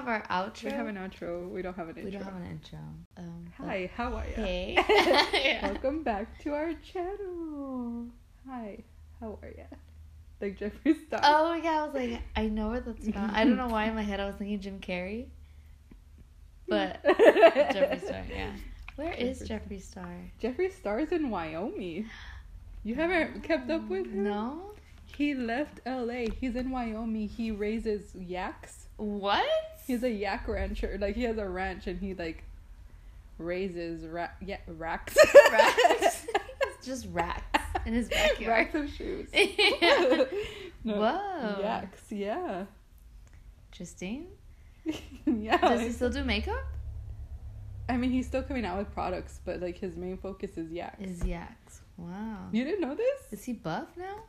have our outro. We have an outro. We don't have an intro. We don't have an intro. Um, Hi, how are you? Hey. Yeah. Welcome back to our channel. Hi, how are you? Like Jeffree Star. Oh yeah, I was like, I know where that's from. I don't know why in my head I was thinking Jim Carrey, but Jeffree Star. Yeah. Where is Jeffree Jeffree Star? Jeffree Star's in Wyoming. You haven't kept up with him? No. He left LA. He's in Wyoming. He raises yaks. What? He's a yak rancher. Like he has a ranch and he like raises ra- yeah, racks. Racks. Just racks in his backyard. Racks of shoes. Yeah. No, Whoa. Yaks, yeah. Interesting. yeah. Does he still do makeup? I mean, he's still coming out with products, but like his main focus is yaks. Is yaks. Wow. You didn't know this? Is he buff now?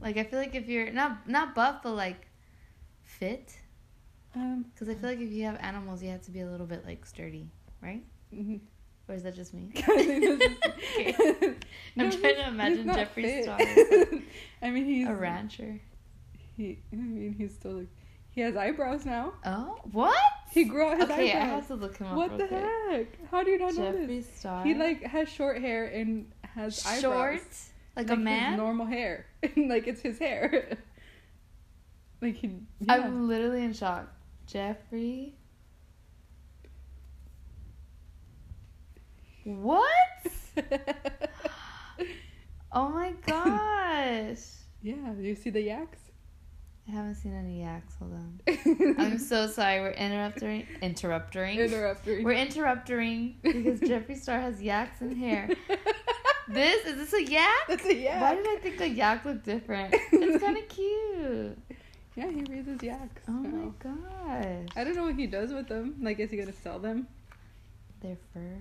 Like I feel like if you're not not buff but like fit, Um, because I feel like if you have animals, you have to be a little bit like sturdy, right? mhm. Or is that just me? I think this is- Okay. No, I'm trying to imagine Jeffree. Star. I mean, he's A rancher. He, I mean, he's still like, he has eyebrows now. Oh, what? He grew out his okay, I have to look him up. what the quick. heck? How do you not know Jeffree this? Star. He like has short hair and has eyebrows. short, like, a his man. normal hair, like it's his hair. like he. Yeah. I'm literally in shock. Jeffree. What? Oh my gosh. yeah. You see the yaks? I haven't seen any yaks. Hold on. I'm so sorry. We're interrupting. Interrupting. interrupting. We're interrupting because Jeffree Star has yaks in hair. This is this a yak? That's a yak. Why did I think a yak looked different? It's kind of cute. Yeah, he raises yaks. Oh now. my gosh. I don't know what he does with them. Like, is he gonna sell them? Their fur.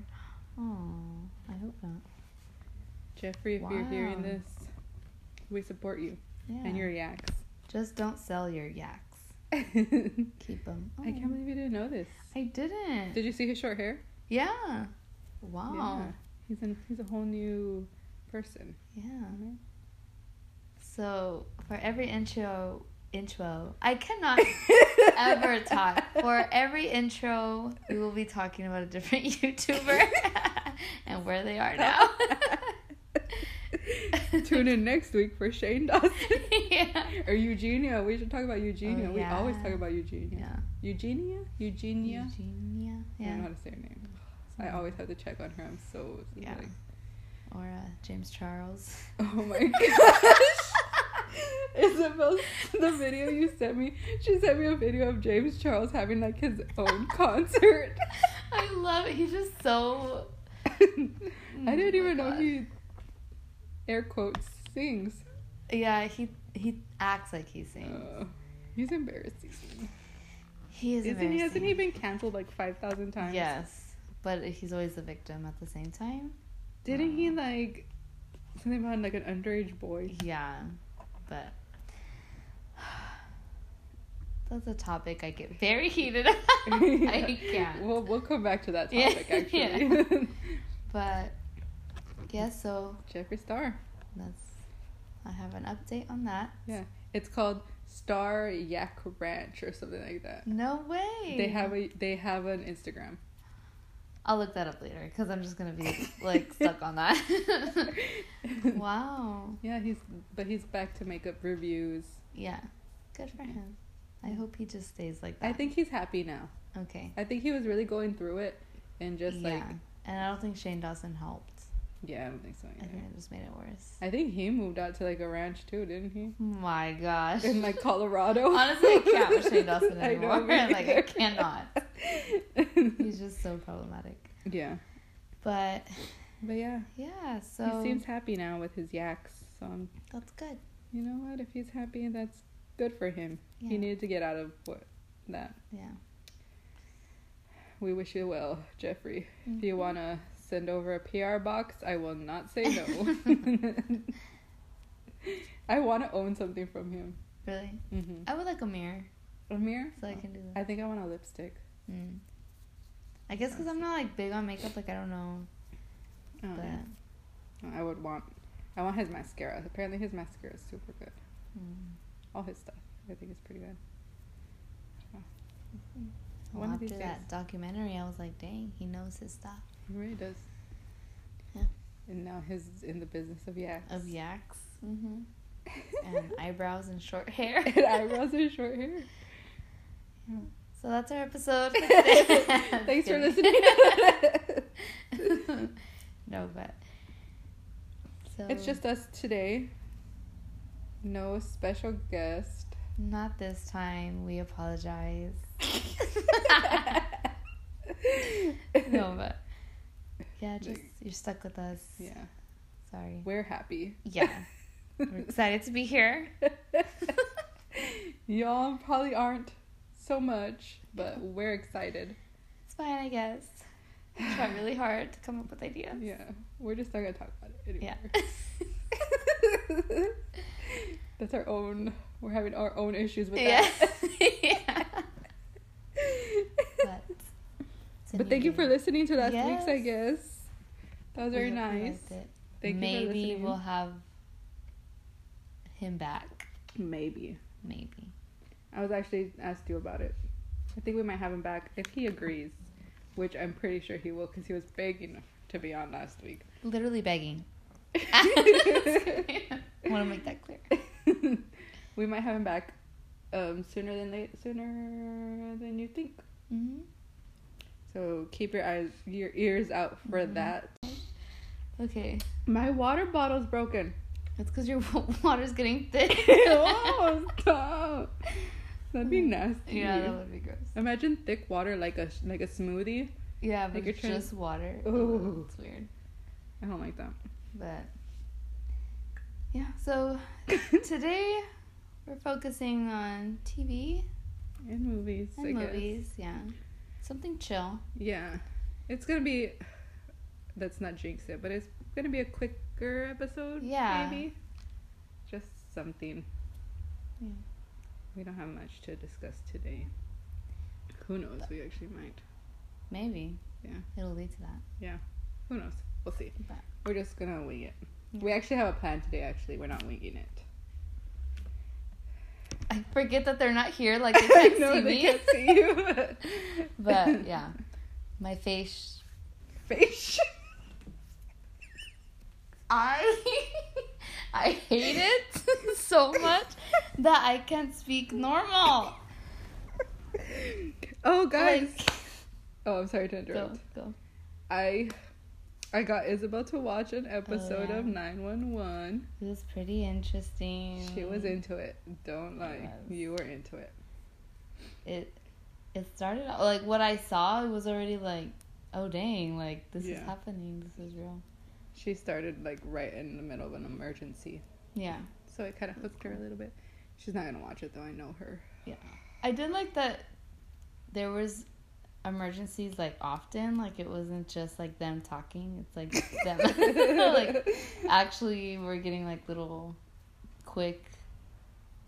Oh, I hope not. Jeffree, if you're hearing this, we support you Yeah. and your yaks. Just don't sell your yaks. Keep them. I can't oh. believe you didn't know this. I didn't. Did you see his short hair? yeah. Wow. Yeah. He's an he's a whole new person. Yeah. Mm-hmm. So for every intro, intro, I cannot ever talk. For every intro, we will be talking about a different YouTuber and where they are now. Tune in next week for Shane Dawson yeah. or Eugenia. We should talk about Eugenia. Oh, We always talk about Eugenia. Yeah. Eugenia? Eugenia? Eugenia. Yeah. I don't know how to say her name. I always have to check on her. I'm so Yeah. like, Or uh, James Charles. oh my gosh. Isabel, the video you sent me, she sent me a video of James Charles having like his own concert. I love it. He's just so. I didn't Oh even my know he air quotes sings. Yeah, he he acts like he sings. Uh, he's embarrassing. he is. Isn't he? Hasn't he been canceled like five thousand times? Yes, but he's always the victim at the same time. Didn't he like something about like an underage boy? Yeah, but that's a topic I get very heated. I can't. We'll we'll come back to that Yeah, topic actually. But yeah, so Jeffree Star. that's I have an update on that. Yeah, it's called Star Yak Ranch or something like that. No way. They have a they have an Instagram. I'll look that up later because I'm just gonna be like stuck on that. wow. Yeah, he's but he's back to makeup reviews. Yeah. Good for him. I hope he just stays like that. I think he's happy now. Okay. I think he was really going through it and just yeah. like and I don't think Shane Dawson helped. yeah, I don't think so Either. I think it just made it worse. I think he moved out to like a ranch too, didn't he? My gosh. In like Colorado. Honestly, I can't with Shane Dawson I know, anymore. like I cannot. He's just so problematic. Yeah, But but yeah, yeah, so he seems happy now with his yaks. So I'm, that's good. you know what? If he's happy, that's good for him. Yeah. He needed to get out of what that. Yeah. We wish you well, Jeffree. If Mm-hmm. you wanna send over a PR box, I will not say no. I want to own something from him. Really? hmm I would like a mirror A mirror? so I can do that. I think I want a lipstick. Mm. I guess because I'm not like big on makeup, like I don't know. Oh, But yeah. I would want. I want his mascara. Apparently, his mascara is super good. mm. All his stuff, I think, is pretty good. Well, One after that documentary, I was like, dang, he knows his stuff. He really does. Yeah. And now he's in the business of yaks. Of yaks. Mm-hmm. And eyebrows and short hair. and eyebrows and short hair. So that's our episode. for. Thanks for listening. no, but. So it's just us today. No special guest. Not this time. We apologize. no, but. Yeah, just you're stuck with us. Yeah. Sorry. We're happy. Yeah. We're excited to be here. Y'all probably aren't so much, but we're excited. It's fine, I guess. We try really hard to come up with ideas. Yeah. We're just not gonna talk about it anymore. Yeah. That's our own we're having our own issues with yeah. that. yeah. But, but thank you for listening to last week's I guess. That was very We hope you nice. Thank you for Maybe we'll have him back. Maybe. Maybe. I was actually asked you about it. I think we might have him back if he agrees, which I'm pretty sure he will because he was begging to be on last week. Literally begging. I want to make that clear. we might have him back um, sooner than late, sooner than you think. hmm So keep your eyes, your ears out for Mhm. that. Okay. My water bottle's broken. It's because your water's getting thick. oh, stop! That'd be nasty. yeah, that would be gross. Imagine thick water like a like a smoothie. Yeah, Like but you're it's just water. Ooh. It's weird. I don't like that. But yeah, so today we're focusing on TV And movies, I and guess. movies. Yeah, something chill. Yeah, it's gonna be. That's not jinx it, but it's gonna be a quicker episode. Yeah. maybe. Just something. Yeah. We don't have much to discuss today. Who knows? We actually might. Maybe. Yeah. It'll lead to that. Yeah. Who knows? We'll see. But- We're just gonna wing it. Yeah. We actually have a plan today. Actually, we're not winging it. I forget that they're not here. Like they can't know see they me. can't see you. but yeah, my face. Face. I I hate it so much that I can't speak normal. Oh, guys. Like, Oh, I'm sorry to interrupt. go go. I I got Isabel to watch an oh, episode Oh, yeah. of 911. It was pretty interesting. She was into it. Don't lie. You were into it. it. It started out like what I saw. It was already like, oh dang, like this Yeah. is happening. This is real. She started like right in the middle of an emergency. Yeah, So it kind of hooked her a little bit. She's not going to watch it though. I know her. Yeah. I did like that. There was emergencies like often. Like it wasn't just like them talking. It's like them like actually we're getting like little quick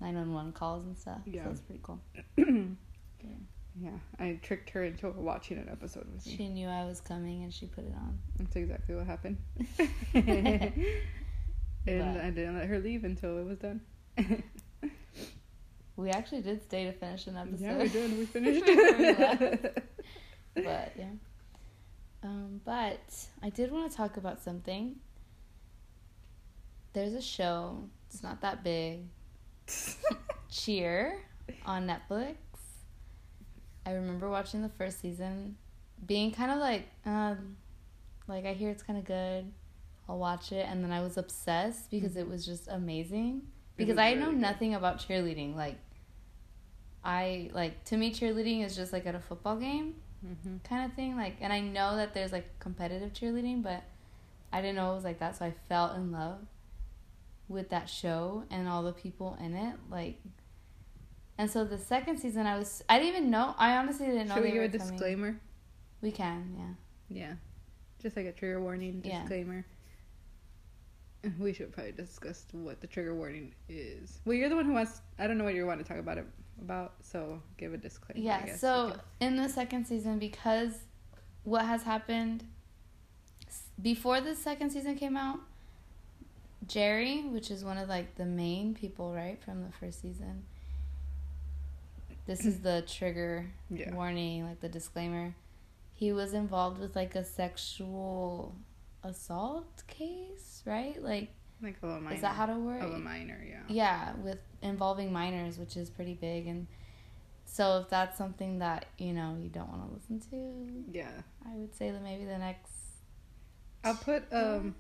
911 calls and stuff. Yeah. So it's pretty cool. yeah, I tricked her into watching an episode with me. She knew I was coming and she put it on. That's exactly what happened. and But- I didn't let her leave until it was done. We actually did stay to finish an episode. yeah, we did. We finished. Last. but yeah. Um, but I did want to talk about something. There's a show. It's not that big. Cheer on Netflix. I remember watching the first season, being kind of like, um, like I hear it's kind of good. I'll watch it, and then I was obsessed because it was just amazing. Because I know nothing about cheerleading. Like, I like to me cheerleading is just like at a football game hmm kind of thing. Like, and I know that there's like competitive cheerleading, but I didn't know it was like that. So I fell in love with that show and all the people in it. Like, and so the second season, I was I didn't even know. I honestly didn't know. Should we give a coming. disclaimer? We can, yeah. Yeah. Just like a trigger warning Yeah. disclaimer. We should probably discuss what the trigger warning is. Well, you're the one who wants. I don't know what you want to talk about it about, so give a disclaimer. I Yeah. So in the second season, because what has happened before the second season came out, Jerry, which is one of like the main people, right, from the first season, this is the trigger Yeah. warning, like the disclaimer. He was involved with like a sexual assault case, right? Like, Like of a minor. is that how to word? Of a minor, yeah. yeah, with involving minors, which is pretty big, and so if that's something that you know you don't want to listen to, Yeah. I would say that maybe the next. I'll put um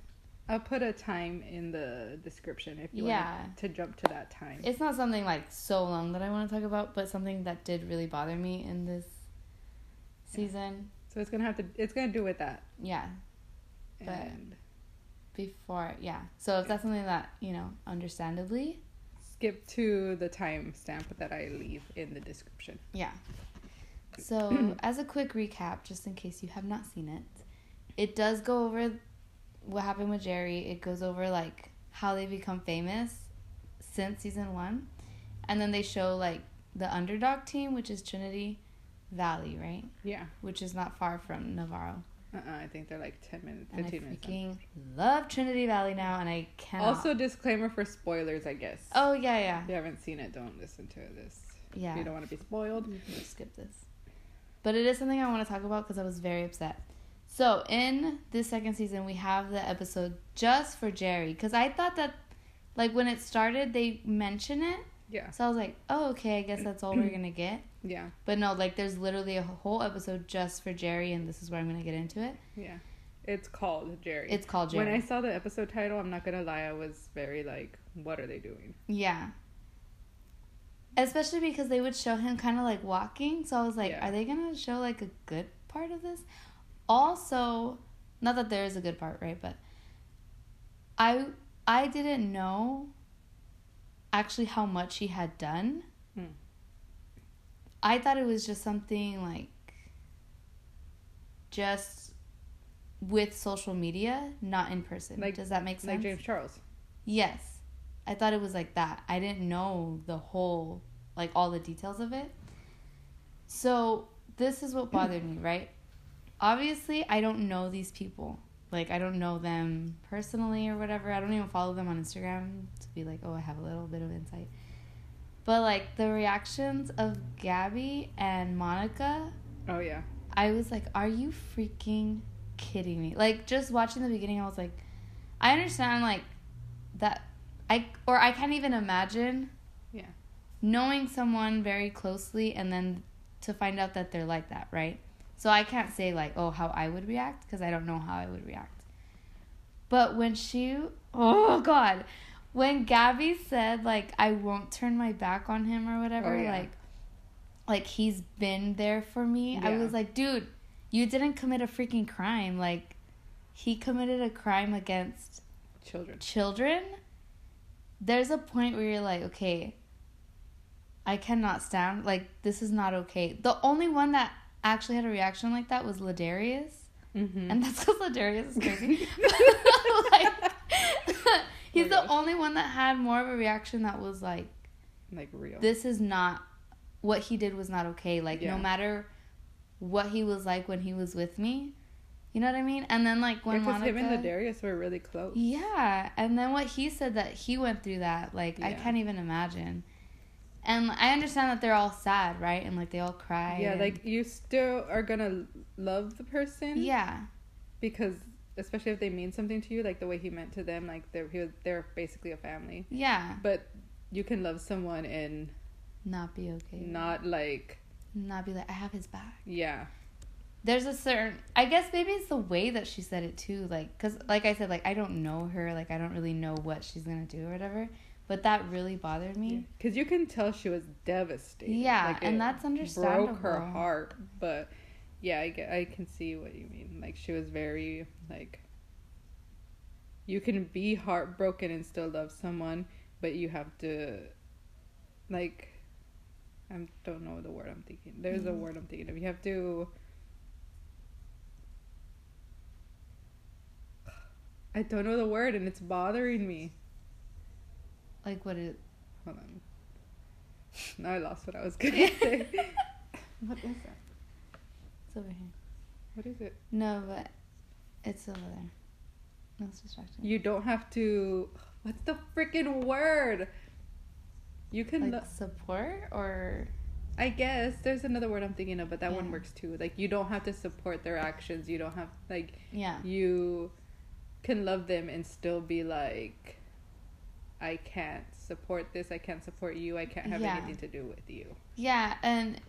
I'll put a time in the description if you Yeah. want to jump to that time. It's not something like so long that I want to talk about, but something that did really bother me in this season. so it's gonna have to it's gonna do with that. Yeah, But- before yeah. So if that's something that you know, understandably, skip to the timestamp that I leave in the description. Yeah. So, as a quick recap, just in case you have not seen it, it does go over what happened with Jerry. It goes over like how they become famous since season one, and then they show like the underdog team, which is Trinity Valley, right? Yeah. Which is not far from Navarro. Uh-uh, I think they're like 10 minutes, And I 15 minutes. freaking love Trinity Valley now, and I cannot. Also, disclaimer for spoilers, I guess. oh yeah, yeah, If you haven't seen it, don't listen to this. yeah. If you don't want to be spoiled. You can just skip this. But it is something I want to talk about because I was very upset. So in this second season, we have the episode just for Jerry because I thought that, like when it started, they mention it. Yeah. So I was like, oh okay, I guess that's all we're gonna get. Yeah. But no, like there's literally a whole episode just for Jerry, and this is where I'm gonna get into it. Yeah. It's called Jerry. It's called Jerry. When I saw the episode title, I'm not gonna lie, I was very like, what are they doing? Yeah. Especially because they would show him kind of like walking. So I was like, Yeah. are they going to show like a good part of this? Also, not that there is a good part, right? But I I didn't know actually how much he had done. Hmm. I thought it was just something like just with social media, not in person. Like- Does that make sense? Like James Charles. Yes. I thought it was like that. I didn't know the whole, like all the details of it. So, this is what bothered me, right? Obviously, I don't know these people. Like, I don't know them personally or whatever. I don't even follow them on Instagram to be like, oh, I have a little bit of insight. But, like, the reactions of Gabi and Monica, Oh yeah. I was like, are you freaking kidding me? Like, just watching the beginning, I was like, I understand, like, that I, or I can't even imagine Yeah. knowing someone very closely and then to find out that they're like that, right? So I can't say, like, oh, how I would react because I don't know how I would react. But when she, oh, God, when Gabi said, like, I won't turn my back on him or whatever, Oh, yeah. like, like he's been there for me. I was like, dude, you didn't commit a freaking crime. Like, he committed a crime against Children. children. There's a point where you're like, okay, I cannot stand. Like, this is not okay. The only one that actually had a reaction like that was La'Darius, Mm-hmm. and that's because La'Darius is crazy. like, he's Oh the gosh. only one that had more of a reaction that was like, like real. this is not what he did was not okay like Yeah. no matter what he was like when he was with me you know what i mean and then like when because Monica, him and Darius were really close. yeah and then what he said that he went through that like i can't even imagine and i understand that they're all sad right? And like they all cry Yeah, and- like you still are gonna love the person. yeah. Because especially if they mean something to you, like the way he meant to them, like they're he was, they're basically a family. yeah. But you can love someone and not be okay. not like not be like i have his back. Yeah. There's a certain i guess maybe it's the way that she said it too like because like i said like i don't know her like i don't really know what she's gonna do or whatever but that really bothered me because you can tell she was devastated. Yeah, Like, and that's understandable. Broke her heart, but yeah, I get, I can see what you mean. Like she was very like. You can be heartbroken and still love someone, but you have to, like, I don't know the word I'm thinking. There's a Mhm. word I'm thinking of. You have to. I don't know the word, and it's bothering me. Like what it Hold on. Now I lost what I was gonna say. what is that? it's over here What is it? no but it's over there no it's distracting You don't have to. What's the freaking word? You can. like lo- support or I guess there's another word I'm thinking of, but that one works too. Like you don't have to support their actions. You don't have like Yeah. you can love them and still be like I can't support this. I can't support you. I can't have Yeah. anything to do with you. Yeah, and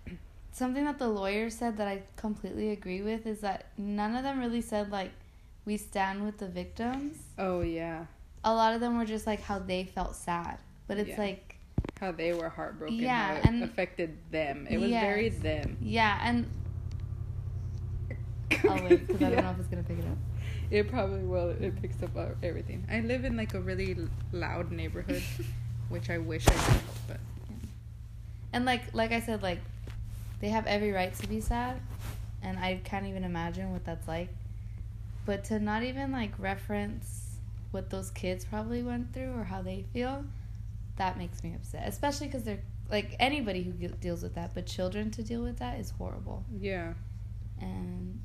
something that the lawyer said that I completely agree with is that none of them really said like we stand with the victims. Oh yeah, A lot of them were just like how they felt sad. But it's Yeah. like how they were heartbroken. Yeah, and- affected them. It was very them. yeah, and I'll wait because I don't know if it's gonna pick it up. It probably will. It picks up everything. I live in like a really loud neighborhood, which I wish I did, but And like like I said, like they have every right to be sad, and I can't even imagine what that's like. But to not even like reference what those kids probably went through or how they feel, that makes me upset. Especially because they're like anybody who deals with that, but children to deal with that is horrible. yeah. And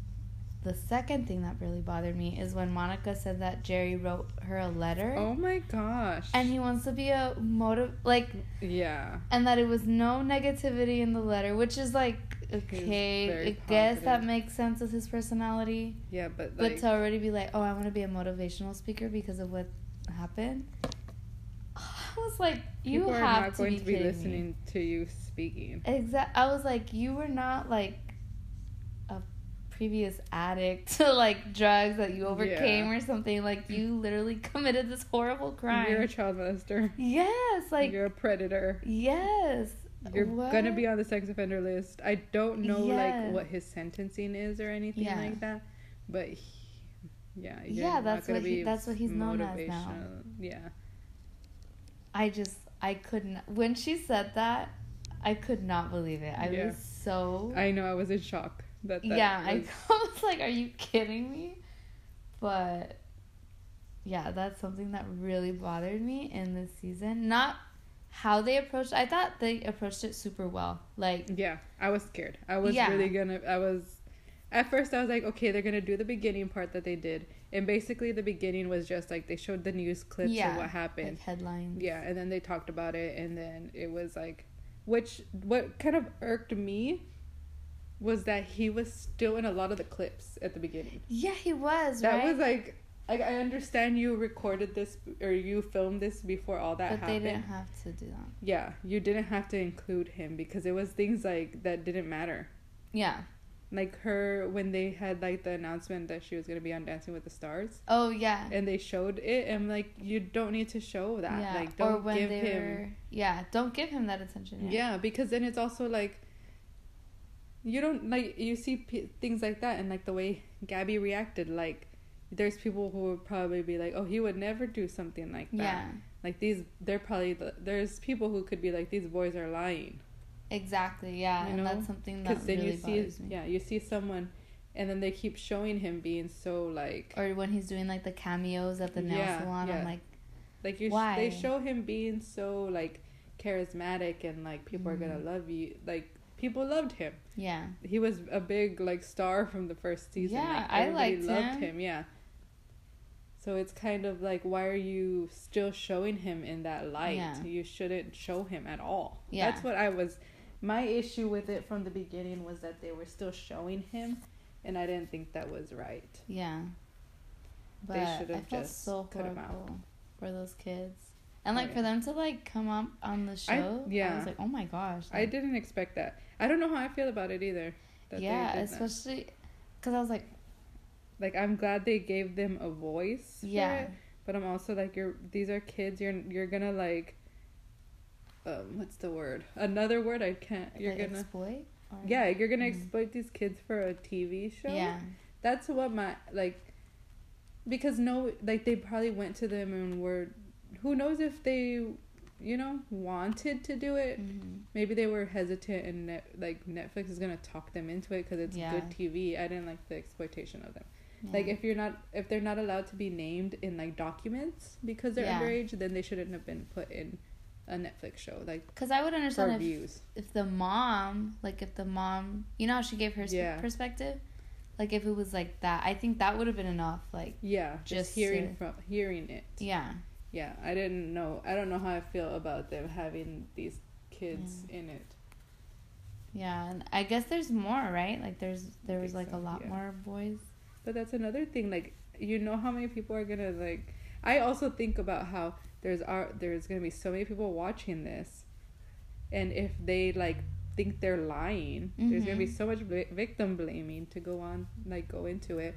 the second thing that really bothered me is when Monica said that Jerry wrote her a letter. Oh my gosh. And he wants to be a motive, like yeah. and that it was no negativity in the letter, which is like okay, I guess that makes sense with his personality. Yeah, but But to already be like, oh, I want to be a motivational speaker because of what happened, I was like, you have not to going be, to be listening to you speaking. Me. Exact. I was like, you were not like previous addict to like drugs that you overcame or something. Like you literally committed this horrible crime. You're a child molester. yes, like You're a predator. yes. You're gonna be on the sex offender list. I don't know Yeah. like what his sentencing is or anything Yeah. like that, but he, yeah, Yeah, that's what he- that's what he's known as now. Yeah, I just I couldn't when she said that I could not believe it. I Yeah. was so I know. I was in shock. That, that yeah. was, I was like, "Are you kidding me?" But yeah, that's something that really bothered me in this season. Not how they approached. I thought they approached it super well. Like yeah. I was scared. I was Yeah. really gonna. I was. At first, I was like, okay, they're gonna do the beginning part that they did, and basically the beginning was just like they showed the news clips yeah, of what happened. like headlines. Yeah, and then they talked about it, and then it was like, which what kind of irked me was that he was still in a lot of the clips at the beginning. Yeah, he was That right. was like, like I understand you recorded this or you filmed this before all that but happened. they didn't have to do that. Yeah, you didn't have to include him because it was things like that didn't matter. Yeah. Like her when they had like the announcement that she was gonna be on Dancing with the Stars, Oh yeah. and they showed it, and like you don't need to show that. yeah. Like don't or when give they him. were. Yeah. Don't give him that attention. Yeah. because then it's also like you don't like you see p- things like that and like the way Gabi reacted like there's people who would probably be like oh he would never do something like that Yeah. like these they're probably the, there's people who could be like these boys are lying Exactly. Yeah, You and know? that's something that then really you see bothers me. yeah you see someone and then they keep showing him being so like Or when he's doing like the cameos at the nail Yeah, salon, yeah. I'm like, like you sh- Why? they show him being so like charismatic and like people are gonna Mhm. love you like people loved him yeah, he was a big like star from the first season. Yeah, like, I liked loved him. Yeah. So it's kind of like, why are you still showing him in that light? Yeah. You shouldn't show him at all. Yeah. That's what I was. My issue with it from the beginning was that they were still showing him, and I didn't think that was right. yeah. But They I should've just so cut him out. for those kids, and like Right. for them to like come up on the I- show. I, yeah. was like, oh my gosh. I didn't expect that. I don't know how I feel about it either. Yeah, especially because I was like, like I'm glad they gave them a voice. yeah, it. But I'm also like you're these are kids you're you're gonna like um what's the word? Another word I can't you're like gonna exploit. Or, Yeah, you're gonna Mhm. exploit these kids for a TV show. yeah, That's what my like because no like they probably went to them and were who knows if they you know wanted to do it. Mhm. Maybe they were hesitant and net, like Netflix is gonna talk them into it because it's Yeah. good TV. I didn't like the exploitation of them. yeah. Like if you're not if they're not allowed to be named in like documents because they're Yeah. underage, then they shouldn't have been put in a Netflix show like Because I would understand if views. if the mom, like if the mom, you know how she gave her sp- perspective, like if it was like that, I think that would have been enough. Like, Yeah, just, Just hearing to- from hearing it. yeah, Yeah, I didn't know. I don't know how I feel about them having these kids in it. Yeah, and I guess there's more, right? Like there's there was like so, a lot yeah. more boys. But that's another thing. Like you know how many people are gonna like. I also think about how there's are there's gonna be so many people watching this, and if they like think they're lying, there's gonna be Mhm. so much victim blaming to go on like go into it.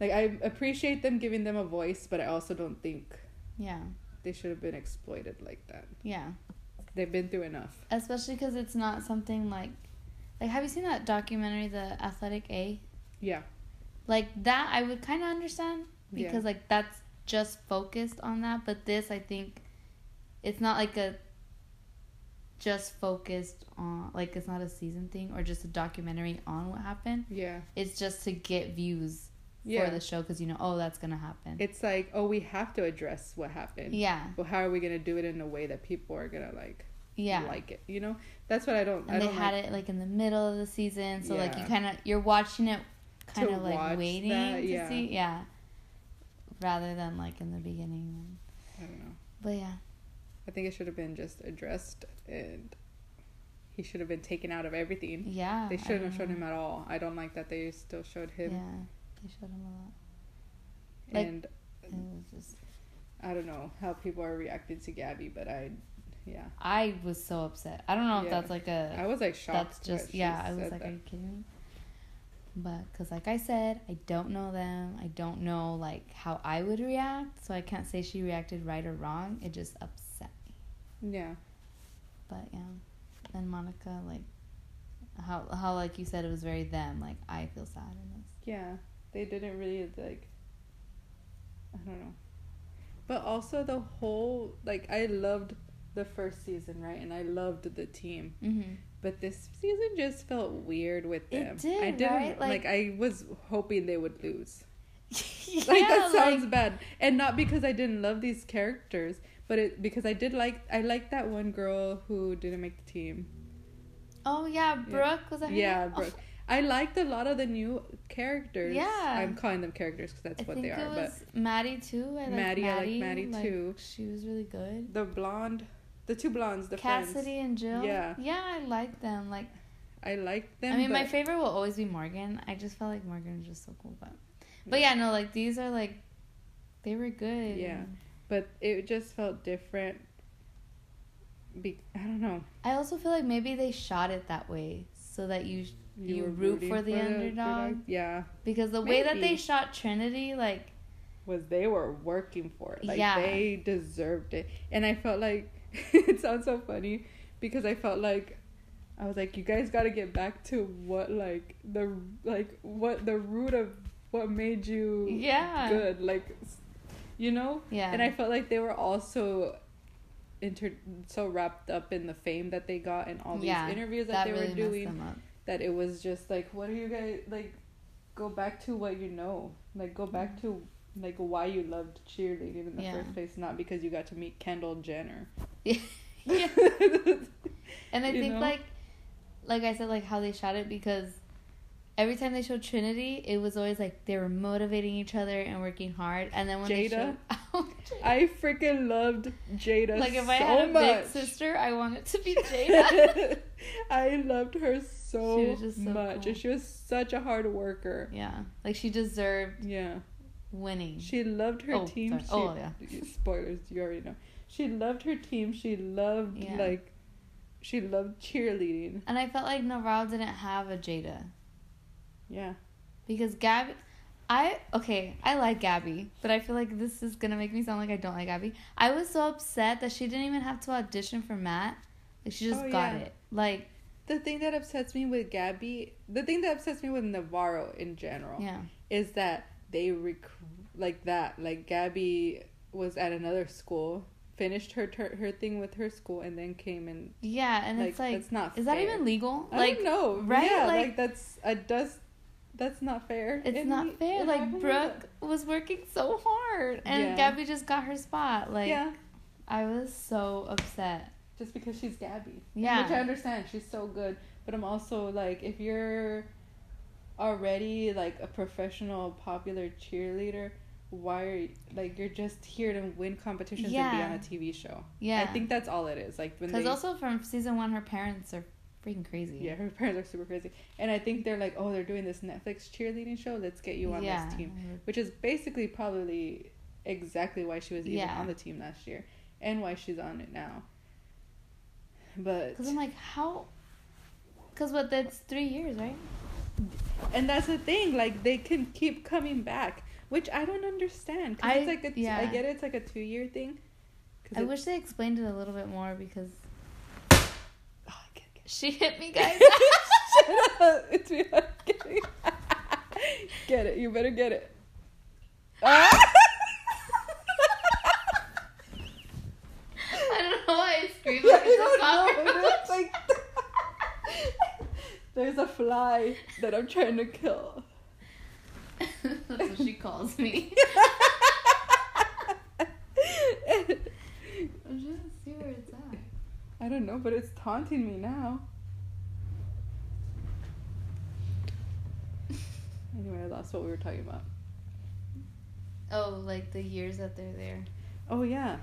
Like I appreciate them giving them a voice, but I also don't think Yeah, they should have been exploited like that. yeah. They've been through enough. Especially because it's not something like, like have you seen that documentary, The Athlete A? Yeah. Like that, I would kind of understand Yeah. because like that's just focused on that. But this, I think, it's not like a just focused on like it's not a season thing or just a documentary on what happened. Yeah. It's just to get views Yeah. for the show because you know, oh, that's gonna happen. It's like, oh, we have to address what happened. yeah, But how are we gonna do it in a way that people are gonna like yeah. like it? You know, that's what I don't. I and they don't had like, it like in the middle of the season, so like you kind of you're watching it, kind of like waiting that, to see, yeah, rather than like in the beginning. I don't know. But yeah, I think it should have been just addressed, and he should have been taken out of everything. yeah. They shouldn't have shown him at all. I don't like that they still showed him, Yeah, they showed him a lot. like- and It was just I don't know how people are reacting to Gabi, but I, yeah, I was so upset. I don't know if Yeah. that's like a I was like shocked. that's just yeah. I was like, that. are you kidding me? But because like I said, I don't know them. I don't know like how I would react, so I can't say she reacted right or wrong. It just upset me. yeah, But yeah, and Monica like how how like you said it was very them. Like I feel sad in this. yeah, they didn't really like. I don't know, but also the whole like I loved the first season, right? And I loved the team. Mm-hmm. But this season just felt weird with It them. did, I didn't right? like, Like- I was hoping they would lose. yeah, Like that sounds like- bad. And not because I didn't love these characters, but it because I did like I liked that one girl who didn't make the team. oh yeah, Brooke was that her Yeah, name? Brooke. I liked a lot of the new characters. Yeah. I'm calling them characters because that's I what they are. was Maddie too. I Maddie, Maddie. I like Maddie, too. She was really good. the blonde, the two blondes, the Cassidy friends. and Jill. Yeah. Yeah, I like them. Like I like them. I mean, my favorite will always be Morgan. I just felt like Morgan was just so cool. But but yeah, no, like these are like they were good. Yeah. but it just felt different. Be- I don't know. I also feel like maybe they shot it that way so that you You were root for the underdog? Yeah, because the way that they shot Trinity, like was they were working for it. Like Yeah. they deserved it. And I felt like it sounds so funny because I felt like I was like, you guys got to get back to what like the like what the root of what made you Yeah. good, like you know. yeah, And I felt like they were also inter so wrapped up in the fame that they got and all these Yeah, interviews that, that they really were doing. That it was just like what are you guys like go back to what you know like go back to like why you loved cheerleading in the Yeah. first place not because you got to meet kendall jenner yeah. And I You think know? like like I said, like how they shot it because every time they showed Trinity, it was always like they were motivating each other and working hard. And then when they showed oh, Jada? i freaking loved jada like if so I had a much big sister, I want it to be Jada. i loved her so, She was just so much cool. and she was such a hard worker yeah, like she deserved yeah winning. she loved her Oh, team she, Oh, yeah. spoilers you already know she loved her team she loved Yeah. like she loved cheerleading and I felt like Navarro didn't have a Jada yeah because Gabi. I okay, I like Gabi, but I feel like this is gonna make me sound like I don't like Gabi. I was so upset that she didn't even have to audition for mat. Like she just Oh, got yeah. it. Like The thing that upsets me with Gabi, the thing that upsets me with Navarro in general, yeah. is that they rec- like that. Like Gabi was at another school, finished her ter- her thing with her school, and then came and Yeah, and like, it's like, that's not. is that even legal? I like, don't right? Yeah, Like- like, that's a does. That's not fair. it's And not he- fair. Like, Brooke was working so hard, and Yeah. Gabi just got her spot. Like, yeah, I was so upset. Just because she's Gabi. Yeah. which I understand. She's so good, but I'm also like, if you're already like a professional, popular cheerleader, why are you, like you're just here to win competitions and be on a TV show? Yeah, I think that's all it is. Like when because also from season one, her parents are freaking crazy. Yeah, her parents are super crazy. And I think they're like, oh, they're doing this Netflix cheerleading show. Let's get you on yeah. this team. Which is basically probably exactly why she was even Yeah. on the team last year and why she's on it now. But Because I'm like, how? Because what? That's three years, right? and that's the thing, like they can keep coming back, which I don't understand. Cause I- it's like a yeah. I get it, it's like a two year thing. I it- wish they explained it a little bit more because Oh, I get it. she hit me, guys. Shut up. It's me. Get it. You better get it. Ah! I don't know why I screamed I like it's a don't know. cockroach. It's like fly that I'm trying to kill. That's what she calls me. I'm trying to see where it's at. I don't know, but it's taunting me now. Anyway, I lost what we were talking about. Oh, like the years that they're there. Oh yeah,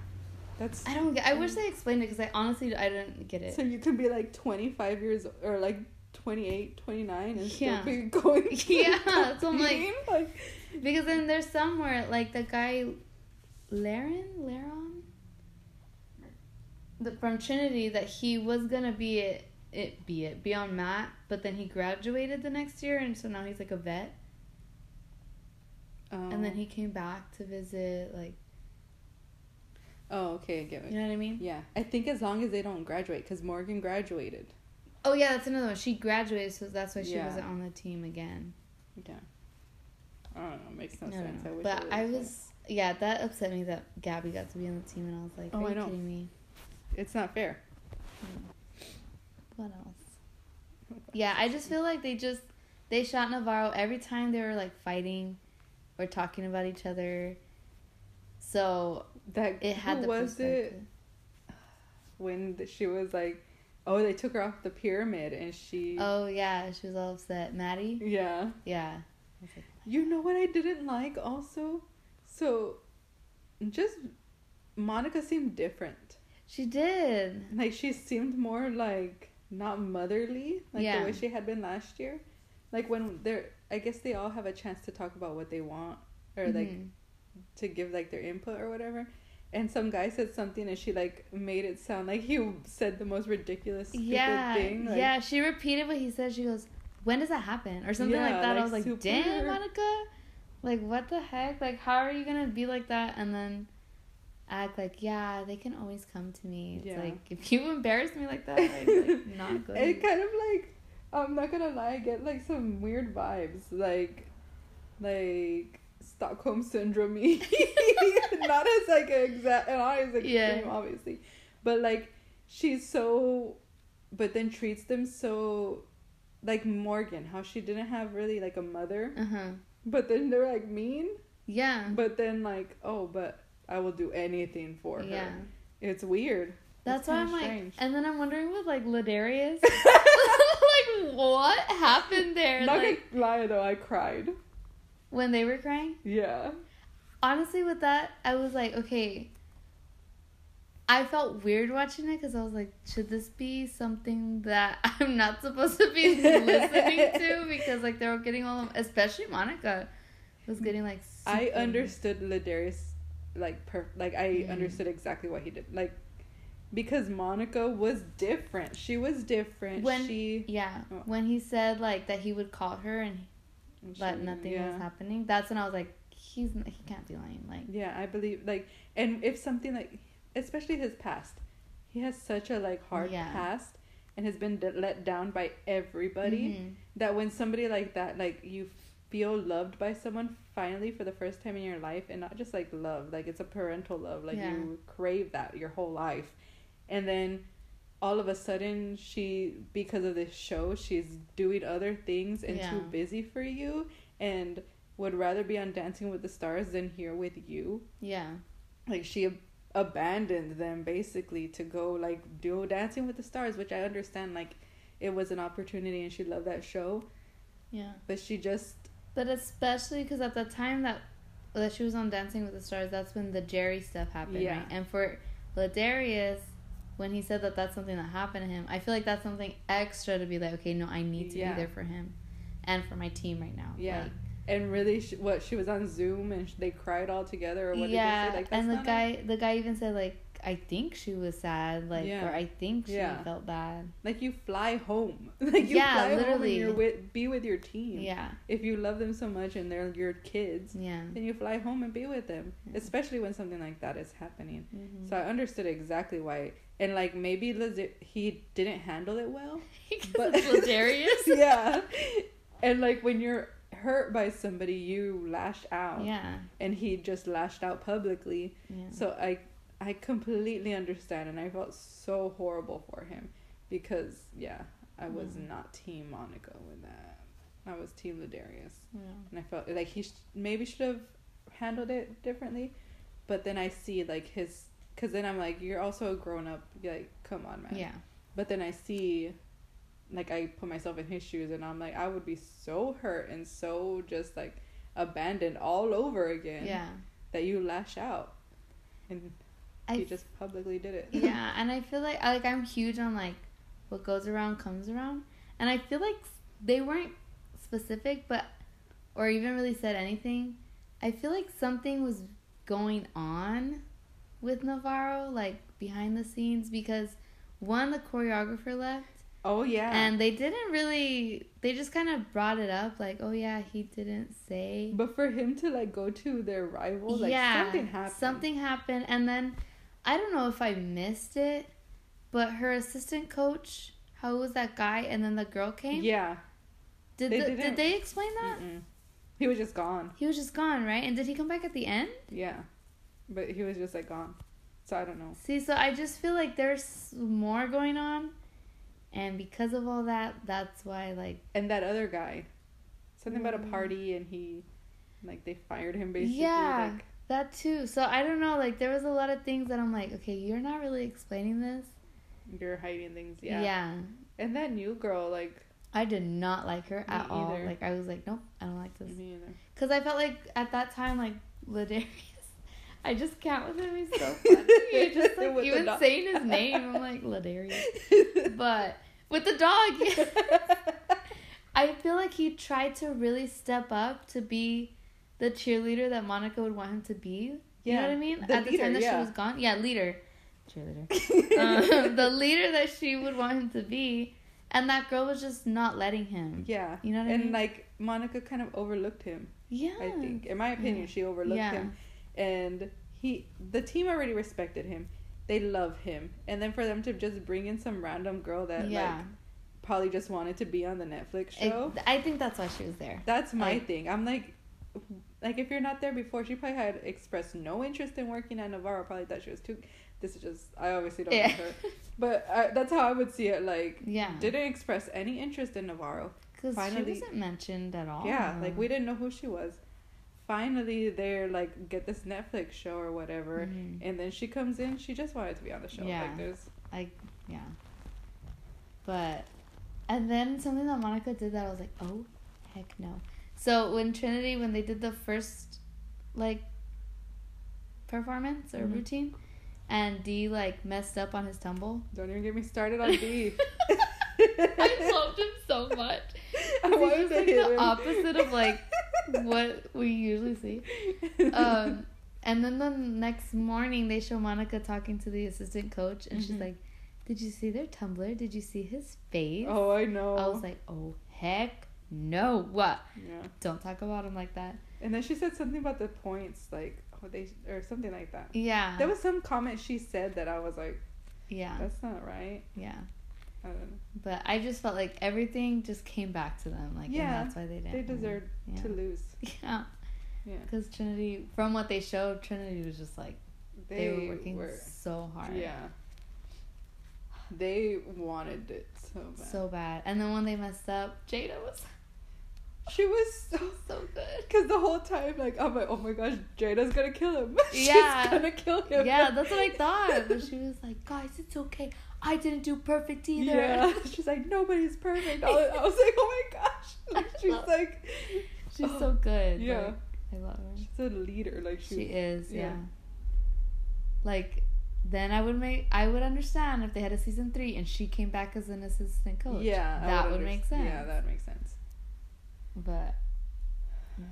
that's I don't get. I wish they explained it because I honestly I didn't get it. so you could be like 25 years or like 28, 29 and Yeah. still be going. Yeah, so I'm like- like Because then there's somewhere like the guy, Laren, Laron, the from Trinity that he was gonna be it, it be it be on mat, but then he graduated the next year, and so now he's like a vet, um, and then he came back to visit, like Oh, okay, I get it. you know what I mean? Yeah, I think as long as they don't graduate, because Morgan graduated. Oh yeah, that's another one. She graduated, so that's why she Yeah. wasn't on the team again. Yeah. I don't know. Makes no don't sense. know. I but I was yeah, that upset me that Gabi got to be on the team, and I was like, Oh, are I you know. kidding me? It's not fair. Hmm. What else? Yeah, I just feel like they just they shot Navarro every time they were like fighting or talking about each other. So That it had who the was it when she was like, oh, they took her off the pyramid and she. Oh yeah, she was all upset. Maddie. Yeah. Yeah. Like, You know what I didn't like also? So, just Monica seemed different. She did. Like she seemed more like not motherly, like Yeah. the way she had been last year. Like when they're, I guess they all have a chance to talk about what they want or like Mhm. to give like their input or whatever. And some guy said something, and she like made it sound like he said the most ridiculous, stupid yeah, thing. Like, yeah. She repeated what he said. She goes, "When does that happen?" or something like Yeah, that. I was like, super- "Damn, Monica, like what the heck? Like how are you gonna be like that and then act like yeah they can always come to me? It's Yeah. like if you embarrass me like that, I'd like not good." It kind of like I'm not gonna lie, I get like some weird vibes, like like Stockholm syndrome. not as like an exact, and not as extreme, Yeah. obviously, but like she's so, but then treats them so. Like Morgan, how she didn't have really like a mother, Uh huh. but then they're like mean, Yeah. but then like oh, but I will do anything for her. Yeah. It's weird. That's It's why I'm like, and then I'm wondering with like La'Darius, like what happened there? Not like gonna lie though, I cried. When they were crying. Yeah. honestly with that i was like okay i felt weird watching it because i was like should this be something that i'm not supposed to be listening to because like they were getting all of, especially monica was getting like I understood La'Darius like per like I Mhm. understood exactly what he did. Like because Monica was different. She was different. When- she yeah Oh. when he said like that he would call her and she- nothing yeah. was happening that's when i was like he's he can't be lying like Yeah, I believe like and if something like especially his past. He has such a like hard Yeah. past and has been d- let down by everybody Mhm. that when somebody like that like you feel loved by someone finally for the first time in your life and not just like love like it's a parental love like Yeah. you crave that your whole life and then all of a sudden she because of this show she's doing other things and Yeah. too busy for you and would rather be on dancing with the stars than here with you yeah like she ab- abandoned them basically to go like do dancing with the stars which i understand like it was an opportunity and she loved that show yeah but she just But especially because at the time that that she was on Dancing with the Stars, that's when the Jerry stuff happened, Yeah. right? And for La'Darius, when he said that that's something that happened to him, I feel like that's something extra to be like, okay, no, I need to Yeah. be there for him and for my team right now. Yeah. Like, And really, sh what she was on Zoom and they cried all together, or what yeah. did they say? Like, that's and the guy, the guy even said like, I think she was sad, like, Yeah. or I think she Yeah. felt bad. like you fly home, like you Yeah, fly home and literally. you're with be with your team. Yeah, If you love them so much and they're your kids, yeah. then you fly home and be with them, Yeah. especially when something like that is happening. Mhm. So I understood exactly why, and like maybe Liz- he didn't handle it well. But- it's yeah, and like when you're hurt by somebody, you lash out, yeah, and he just lashed out publicly. yeah. So I I completely understand, and I felt so horrible for him because yeah, I was Mm. not Team Monica with that. I was Team La'Darius. yeah. and I felt like he sh- maybe should have handled it differently. But then I see like his, because then I'm like, you're also a grown up. You're like, come on, man. Yeah. But then I see, like, I put myself in his shoes, and I'm like, I would be so hurt and so just like abandoned all over again. Yeah. That you lash out, and I he just publicly did it. yeah, and I feel like like I'm huge on like what goes around comes around, and I feel like they weren't specific, but or even really said anything. I feel like something was going on with Navarro, like behind the scenes, because one the choreographer left, oh yeah. and they didn't really. They just kind of brought it up, like, oh yeah, he didn't say. but for him to like go to their rival, like yeah, something happened. Something happened, and then I don't know if I missed it, but her assistant coach, how was that guy, and then the girl came. Yeah. Did they the, didn't- they explain that? Mm-mm. He was just gone. He was just gone, right? And did he come back at the end? Yeah, but he was just like gone. So I don't know. See, so I just feel like there's more going on, and because of all that, that's why like And that other guy, something about a Mm. party, and he, like, they fired him basically. Yeah. Like, that too. So I don't know. Like there was a lot of things that I'm like, okay, you're not really explaining this. you're hiding things. Yeah. yeah. And that new girl, like, I did not like her at all. Like I was like, nope, I don't like this. me either. Because I felt like at that time, like La'Darius, I just can't with him. He's so funny. It's just like the even dog. saying his name, I'm like La'Darius. But with the dog, I feel like he tried to really step up to be the cheerleader that Monica would want him to be. You know what I mean? the At the leader, time that yeah. she was gone, yeah, leader, cheerleader, um, the leader that she would want him to be, and that girl was just not letting him. yeah. You know what I mean. and like Monica kind of overlooked him. Yeah, I think, in my opinion, Yeah. she overlooked Yeah. him, and he, the team already respected him. They love him, and then for them to just bring in some random girl that yeah. like probably just wanted to be on the Netflix It- show. I think that's why she was there. That's my thing. I'm like, like if you're not there before, she probably had expressed no interest in working at Navarro. Probably thought she was too. This is just I obviously don't Yeah. know her, but I, that's how I would see it. Like, Yeah. didn't express any interest in Navarro. Because she wasn't mentioned at all. Yeah, like we didn't know who she was. Finally, they're like get this Netflix show or whatever, Mhm. and then she comes in. She just wanted to be on the show. Yeah. Like there's Like, yeah. But, and then something that Monica did that I was like, oh, heck no. So when Trinity, when they did the first, like, performance or Mhm. routine, and D, like, messed up on his tumble. don't even get me started on B. I loved him so much. I He wanted was to like hit the him. opposite of, like, what we usually see. um, and then the next morning they show Monica talking to the assistant coach, and she's Mhm. like, "Did you see their tumbler? Did you see his face?" oh, I know. I was like, "Oh heck no! What? yeah. Don't talk about him like that." And then she said something about the points, like oh they or something like that. Yeah, There was some comment she said that I was like, yeah, that's not right. yeah. I. But I just felt like everything just came back to them, like, Yeah, and that's why they didn't. They deserved yeah. to lose. Yeah, Yeah, because Trinity, from what they showed, Trinity was just like they, were working so hard. Yeah, they wanted it so bad. so bad. And then when they messed up, Jada was she was so so good. because the whole time like I'm like oh my gosh Jada's gonna kill him. Yeah. She's gonna kill him. Yeah, that's what I thought. But she was like, guys, it's okay. I didn't do perfect either. Yeah, she's like nobody's perfect. I was, I was like, oh my gosh, like, she's like, She's Oh, so good. yeah. Like, I love her. she's a leader. Like she, She is, yeah. yeah. Like then I would make I would understand if they had a season three and she came back as an assistant coach. Yeah, I that would underst- make sense. Yeah, that would make sense. But yeah,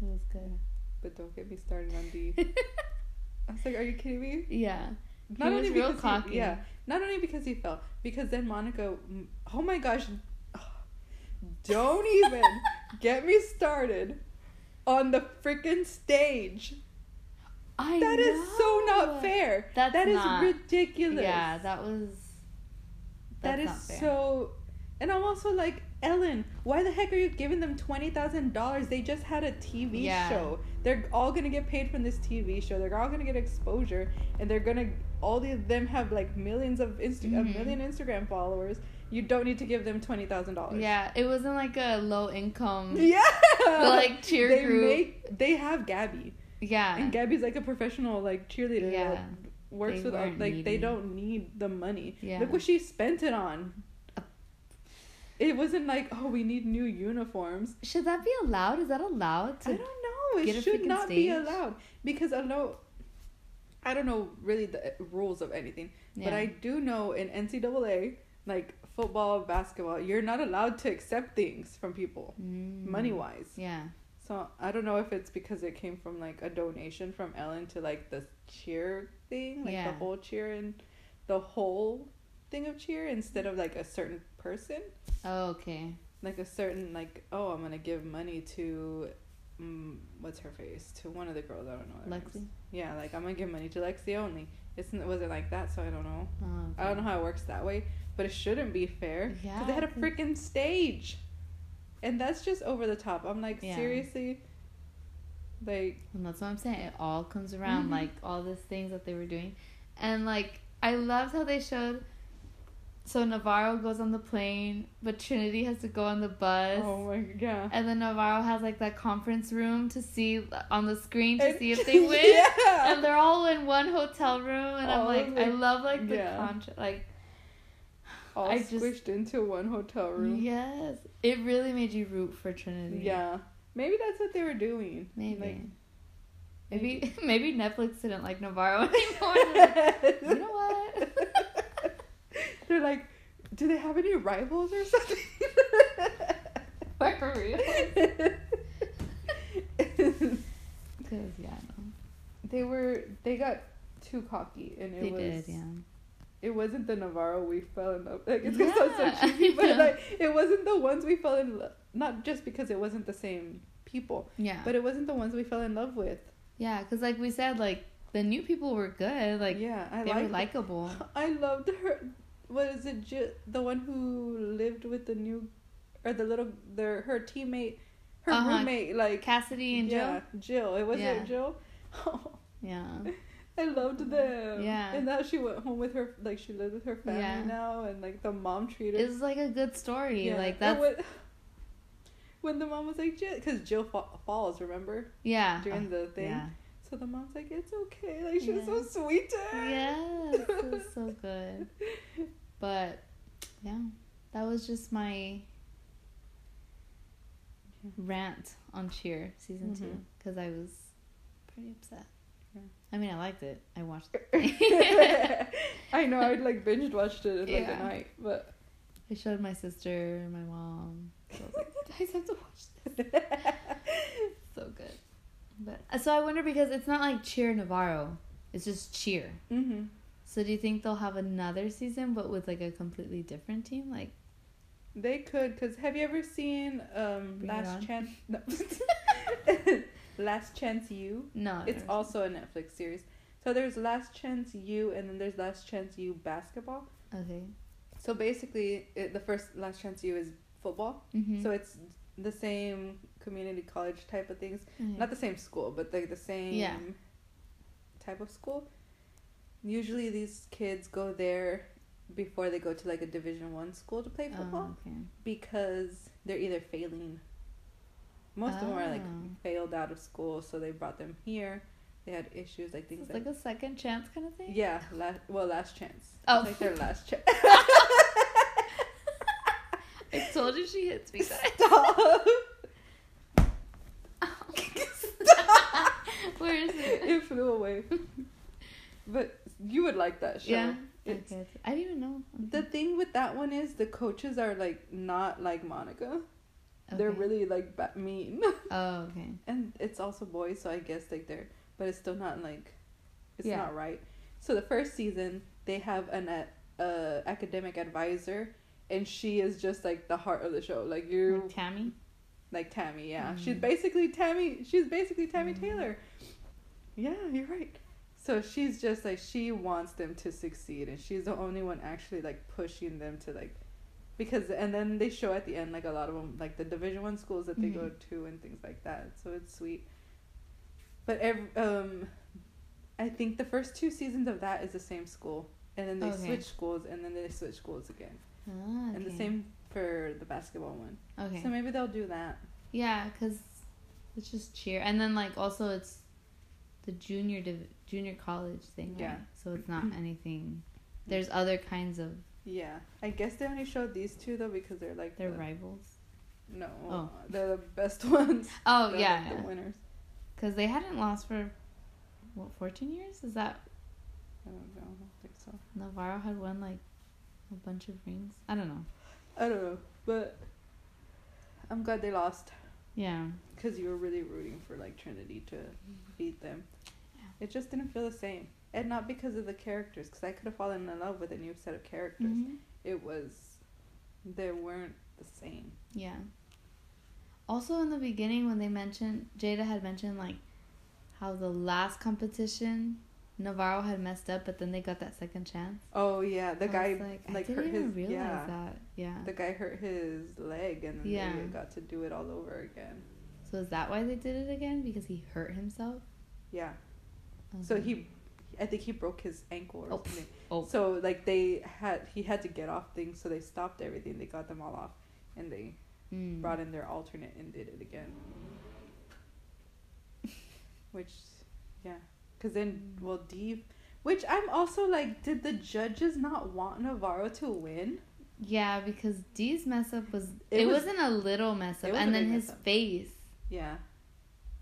it was good. But don't get me started on D. I was like, are you kidding me? yeah, Not he only because cocky. he, yeah, not only because he fell, because then Monica, oh my gosh, don't even get me started on the freaking stage. I That is so not fair. That's That is not- ridiculous. Yeah, that was. That's is so. And I'm also like, Ellen, why the heck are you giving them twenty thousand dollars? They just had a TV Yeah. show. They're all gonna get paid from this TV show. They're all gonna get exposure, and they're gonna all of them have like millions of Insta- a Mhm. million Instagram followers. You don't need to give them twenty thousand dollars. Yeah, it wasn't like a low income. Yeah. like, cheer they group. Make, they have Gabi, Yeah. and Gabi's like a professional like cheerleader. Yeah. that Works They with all, like they don't need the money. Yeah. Look what she spent it on. It wasn't like, oh, we need new uniforms. Should that be allowed? Is that allowed I don't know. It should not be allowed because I know. I don't know really the rules of anything, but I do know in NCAA, like football, basketball, you're not allowed to accept things from people, Mm. money wise. Yeah. So I don't know if it's because it came from like a donation from Ellen to like the cheer thing, like Yeah. the whole cheer and the whole thing of cheer instead of like a certain person Oh, okay. like a certain like oh i'm gonna give money to um, what's her face to one of the girls i don't know Lexi. names. yeah like i'm gonna give money to lexi only it's, it wasn't like that so i don't know Oh, i don't know how it works that way but it shouldn't be fair because they had a freaking stage and that's just over the top i'm like Yeah. seriously like And that's what I'm saying. It all comes around, Mhm. like all these things that they were doing, and like I loved how they showed. So Navarro goes on the plane, but Trinity has to go on the bus. oh my god And then Navarro has like that conference room to see on the screen to And- see if they win. yeah And they're all in one hotel room, and I'm like, I love like the Yeah. like all I just- squished into one hotel room yes, it really made you root for Trinity. yeah maybe that's what they were doing maybe, Like, maybe, maybe Netflix didn't like Navarro anymore. Like, you know what? They're like, do they have any rivals or something? Like For real? Because yeah, no. they were they got too cocky and it they was did, yeah. it wasn't the Navarro we fell in love like it's gonna sound Yeah, so cheesy, I but know. like it wasn't the ones we fell in love not just because it wasn't the same people, Yeah, but it wasn't the ones we fell in love with. yeah, because like we said, like the new people were good. Like yeah, I they were likable. I loved her. What is it? Jill, the one who lived with the new, or the little, their her teammate, her Uh-huh. roommate, like Cassidy and yeah, Jill. Jill. It wasn't Yeah. Jill. Yeah. I loved them. Yeah. And now she went home with her, like she lived with her family Yeah. now, and like the mom treated. It's like a good story. yeah. Like that's when, when the mom was like Jill, because Jill fa- falls, remember yeah. during the thing. Yeah. So the mom's like, "It's okay." Like she was so sweet to her. Yes, it was so good. But yeah, that was just my rant on Cheer season two Mhm. because I was pretty upset. Yeah. I mean, I liked it. I watched it. I know I'd like binge watched it in like Yeah. a night, but I showed my sister, and my mom. So I was like, you guys have to watch this. So good. But so I wonder because it's not like Cheer Navarro. It's just Cheer. hmm So do you think they'll have another season but with like a completely different team? Like they could. Cause have you ever seen um Bring Last Chance? No. Last Chance U. no, It's also a Netflix series. So there's Last Chance U, and then there's Last Chance U basketball. okay. So basically, it, the first Last Chance U is football. Mm-hmm. So it's the same community college type of things. Not the same school, but like the same Yeah. type of school. Usually, these kids go there before they go to like a Division One school to play football Oh, okay. because they're either failing. Most of them are like Oh. failed out of school, so they brought them here. They had issues like So things it's like, like a second chance kind of thing. yeah, last well last chance. Oh. It's like their last chance. I told you she hits me. guys. Stop. Oh. Where is it? it flew away. But you would like that show. Yeah. It's, Okay. I didn't even know. The thing with that one is the coaches are like not like Monica. They're really like ba- mean, Oh, okay. and it's also boys, so I guess like they're, but it's still not like, it's Yeah. not right. So the first season they have an uh, uh, academic advisor, and she is just like the heart of the show. Like you, Like Tammy. like Tammy, yeah. She's Mhm. basically Tammy. She's basically Tammy Mhm. Taylor. Yeah, you're right. So she's just like she wants them to succeed, and she's the only one actually like pushing them to like, because and then they show at the end like a lot of them like the Division One schools that they go Mhm. to and things like that. So it's sweet. But every, um, I think the first two seasons of that is the same school, and then they Okay. switch schools, and then they switch schools again, Ah, and the same for the basketball one. Okay. So maybe they'll do that. Yeah, because it's just cheer, and then like also it's the junior div- junior college thing. Right? Yeah. So it's not anything. There's other kinds of Yeah, I guess they only showed these two though because they're like they're the, rivals. no, Oh. they're the best ones. Oh They're, yeah, like, the winners. Because they hadn't lost for what 14 years? Is that I don't know. I don't think so. Navarro had won like a bunch of rings? I don't know. I don't know, but I'm glad they lost Yeah. because you were really rooting for like Trinity to beat them. It just didn't feel the same, and not because of the characters. Because I could have fallen in love with a new set of characters. Mhm. It was they weren't the same. Yeah. Also, in the beginning, when they mentioned Jada had mentioned like how the last competition Navarro had messed up, but then they got that second chance. Oh yeah, the I guy like, I like, didn't hurt even his- realize yeah. that. Yeah. the guy hurt his leg, and then Yeah. they got to do it all over again. So is that why they did it again? Because he hurt himself. Yeah. So he, I think he broke his ankle or Oh. something. Oh. So like they had, he had to get off things, so they stopped everything. They got them all off, and they Mm. brought in their alternate and did it again. Which, yeah, because then well D, which I'm also like, did the judges not want Navarro to win? Yeah, because D's mess up was It it, was- not a little mess up, and then his face Yeah,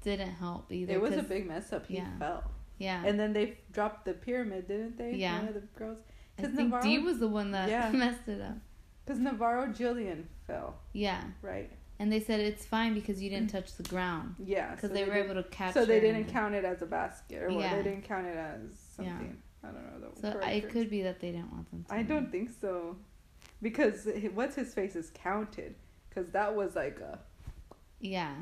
didn't help either. it was a big mess up. He yeah. fell, yeah. and then they dropped the pyramid, didn't they? Yeah. One of the girls, I think D Navarro- was the one that Yeah. messed it up. because Navarro Jillian fell, Yeah, right? and they said it's fine because you didn't mm. touch the ground Yeah, because so they were able to catch. It. So they didn't count it as a basket, or? Yeah. they didn't count it as something. Yeah. I don't know. The So it terms. could be that they didn't want them. to I don't think so, because what's his face is counted, because that was like a Yeah,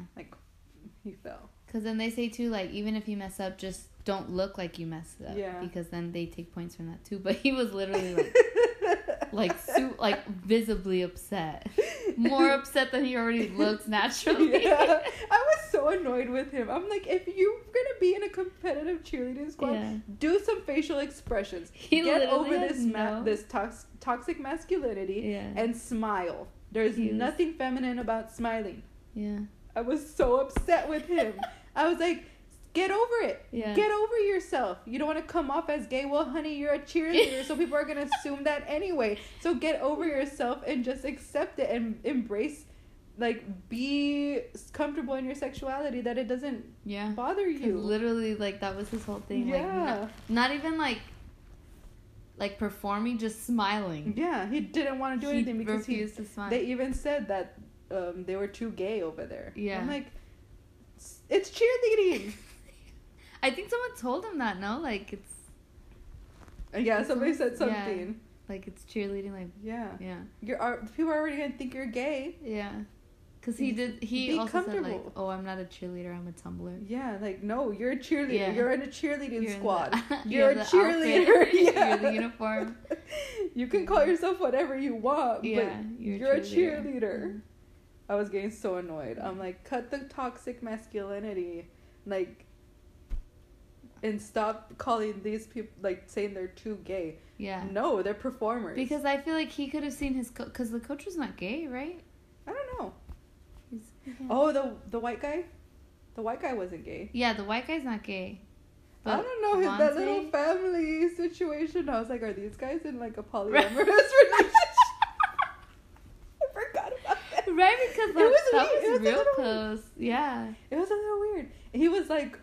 he fell. because then they say too, like even if you mess up, just don't look like you messed up. Yeah. Because then they take points from that too. But he was literally like, like, su- like visibly upset, more upset than he already looks naturally. yeah, I was so annoyed with him. I'm like, if you're gonna be in a competitive cheerleading squad, Yeah. do some facial expressions. He Get over this ma- no- this tox- toxic masculinity Yeah. and smile. There's nothing feminine about smiling. yeah. I was so upset with him. I was like, get over it. Yeah. Get over yourself. You don't want to come off as gay. Well, honey, you're a cheerleader, so people are going to assume that anyway. So get over yourself and just accept it and embrace, like, be comfortable in your sexuality that it doesn't Yeah. bother you. Literally, like that was his whole thing. Like, Yeah. not, not even like, like performing, just smiling. Yeah, he didn't want to do He anything because he, refused to smile. they even said that um, they were too gay over there. Yeah. I'm like, "It's- it's cheerleading. I think someone told him that. No, like it's yeah, somebody said Yeah. something. like it's cheerleading. Like Yeah. yeah, You're are, people are already gonna think you're gay. yeah. Because he did. He Be also said like, "Oh, I'm not a cheerleader. I'm a tumbler." Yeah, like no, you're a cheerleader. Yeah. You're in a cheerleading You're squad. the- you you're a cheerleader. outfit, yeah. You're in the uniform. You can call yourself whatever you want, Yeah, but you're, you're, a a cheerleader. cheerleader. I was getting so annoyed. I'm like, cut the toxic masculinity, like, and stop calling these people like saying they're too gay. Yeah. No, they're performers. Because I feel like he could have seen his because the coach was not gay, right? I don't know. He's, yeah. Oh, the the white guy, the white guy wasn't gay. Yeah, the white guy's not gay. I don't know his, that little family situation. I was like, are these guys in like a polyamorous relationship? I forgot about that. Right, because It that, was that weird. It was was real close. Yeah. It was a little weird. He was like,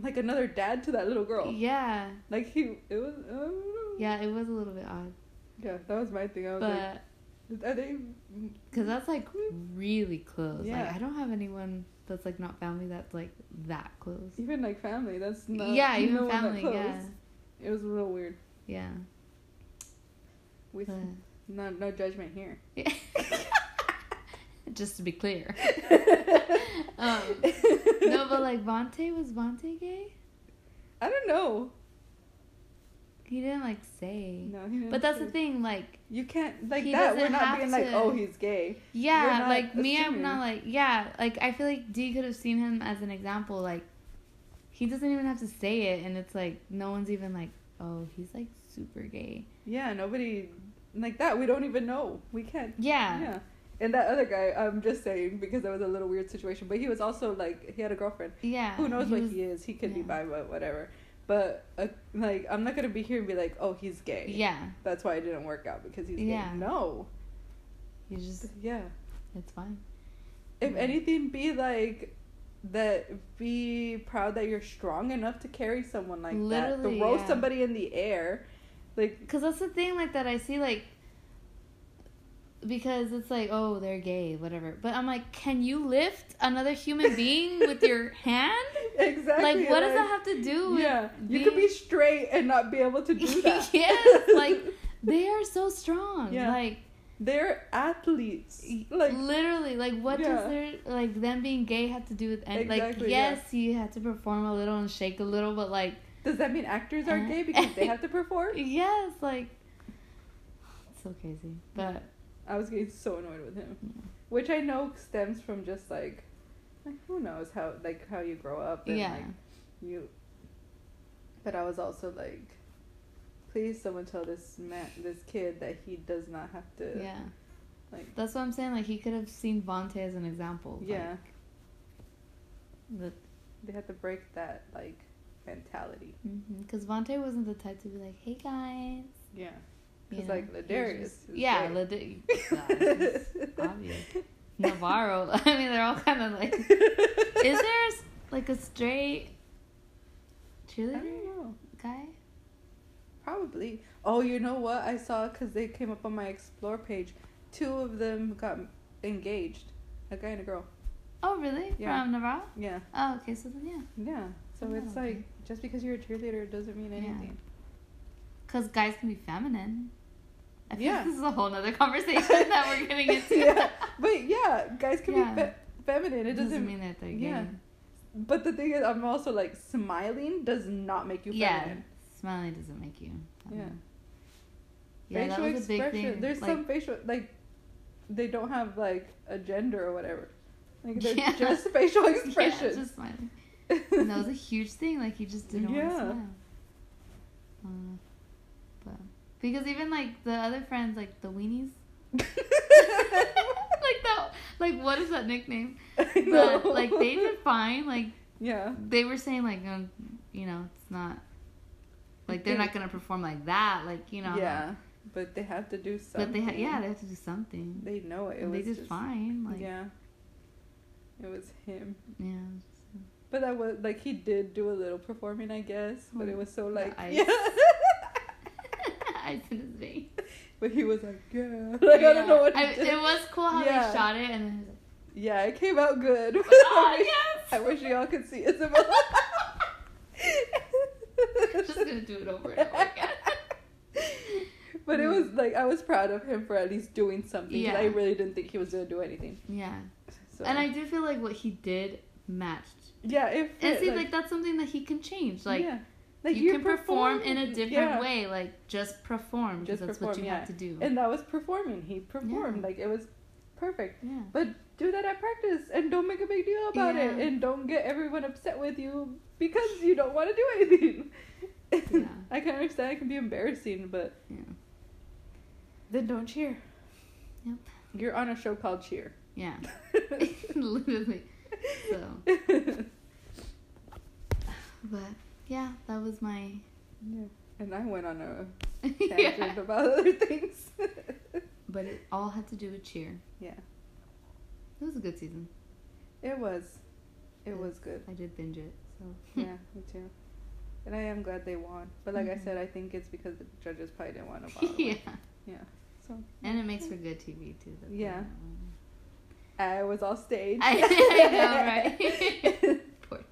like another dad to that little girl. Yeah. Like he, it was. I don't know. Yeah, it was a little bit odd. Yeah, that was my thing. I was But like, are they? Because that's like really close. Yeah. Like I don't have anyone that's like not family that's like that close. Even like family. That's not. yeah, even no family. Yeah, It was a little weird. yeah. We But, no no judgment here. just to be clear. Um, no, but like Vontae was Vontae gay? I don't know. He didn't like say. No, he didn't But that's say- the thing, like You can't like that. We're not being like, oh, he's gay. yeah, like me, I'm not like yeah, like I feel like D could have seen him as an example. Like he doesn't even have to say it, and it's like no one's even like, oh, he's like super gay. Yeah, nobody like that. We don't even know. We can't. Yeah, Yeah. And that other guy, I'm just saying because that was a little weird situation. But he was also like, he had a girlfriend. yeah. Who knows he what was- he is? He could be yeah. bi, but whatever. But uh, like, I'm not gonna be here and be like, oh, he's gay. Yeah, That's why it didn't work out because he's Yeah. gay. No. you just Yeah. it's fine. If Yeah. anything, be like that. Be proud that you're strong enough to carry someone like that. Literally, Throw yeah. somebody in the air, like Cause that's the thing, like that I see, like because it's like, oh, they're gay, whatever. But I'm like, can you lift another human being with your hand? exactly. Like, what does that have to do with? Yeah, you being- could be straight and not be able to do that. yes, like they are so strong. Yeah. Like they're athletes. Like literally, like what Yeah. does their like them being gay have to do with? Like, Exactly, yes, you have to perform a little and shake a little, but like, Does that mean actors are gay because they have to perform? yes, like it's so crazy. But I was getting so annoyed with him, Yeah. which I know stems from just like, like who knows how like how you grow up and yeah, like you. But I was also like, please someone tell this man this kid that he does not have to. yeah. Like That's what I'm saying. Like he could have seen Vontae as an example. yeah, Like, they had to break that like mentality. Mm-hmm, because Vontae wasn't the type to be like, "Hey guys," Yeah, you because know, like La'Darius. Yeah, gay. Lada- obvious. Navarro. I mean, they're all kind of like. Is there like a straight cheerleader guy? Probably. Oh, you know what? I saw because they came up on my explore page. Two of them got engaged. A guy and a girl. Oh, really? Yeah. From Navarro? Yeah. Oh, okay. So then, yeah. Yeah. So Oh, it's okay. like just because you're a cheerleader doesn't mean Yeah. anything. Because guys can be feminine. I Yeah. this is a whole nother conversation that we're getting into. yeah. But yeah, guys can Yeah. be fe- feminine. It doesn't doesn't. mean that they're gay. yeah. But the thing is, I'm also like smiling does not make you Yeah. feminine. Smiling doesn't make you. Yeah. feminine. Yeah, that facial was a big expression. thing. There's like, some facial like they don't have like a gender or whatever. Like they're Yeah. just facial Yeah, expressions. just smiling. And that was a huge thing. Like he just didn't want to smile. Uh, because even like the other friends, like the weenies, like that, like what is that nickname? But like they did fine. Like Yeah. they were saying like um, you know it's not like they're not gonna perform like that. Like you know. Yeah. But they have to do something. But they ha- yeah they have to do something. They know it. It was they did just, fine. Like yeah. Yeah. It was him. yeah. But that was like he did do a little performing, I guess. But it was so like yeah. Ice in his vein. but he was like yeah. Like I don't know what. I, he did. it was cool how Yeah. they shot it and then like, Yeah, it came out good. oh I, wish, yes. I wish y'all could see Isabel. Just gonna do it over and over again. But it was like I was proud of him for at least doing something. Yeah. I really didn't think he was gonna do anything. Yeah. So And I do feel like what he did matched. yeah, if And it, see, like, that's something that he can change. Like yeah. Like you can perform in a different yeah. way. Like just perform because Just that's what you yeah. have to do. and that was performing. He performed Yeah. like it was perfect. yeah. But do that at practice and don't make a big deal about it and don't get everyone upset with you because you don't want to do anything. Yeah. I can understand it can be embarrassing, but Yeah. then don't cheer. Yep. You're on a show called Cheer. Yeah. Literally. So, but yeah, that was my. Yeah. And I went on a yeah. tangent about other things. But it all had to do with cheer. yeah. It was a good season. It was. It Yeah. was good. I did binge it. So yeah, me too. And I am glad they won. But like I Mhm. said, I think it's because the judges probably didn't want to bother. yeah, Yeah. So and it makes for good TV too. that Yeah. I was all staged. I, I know, right? But,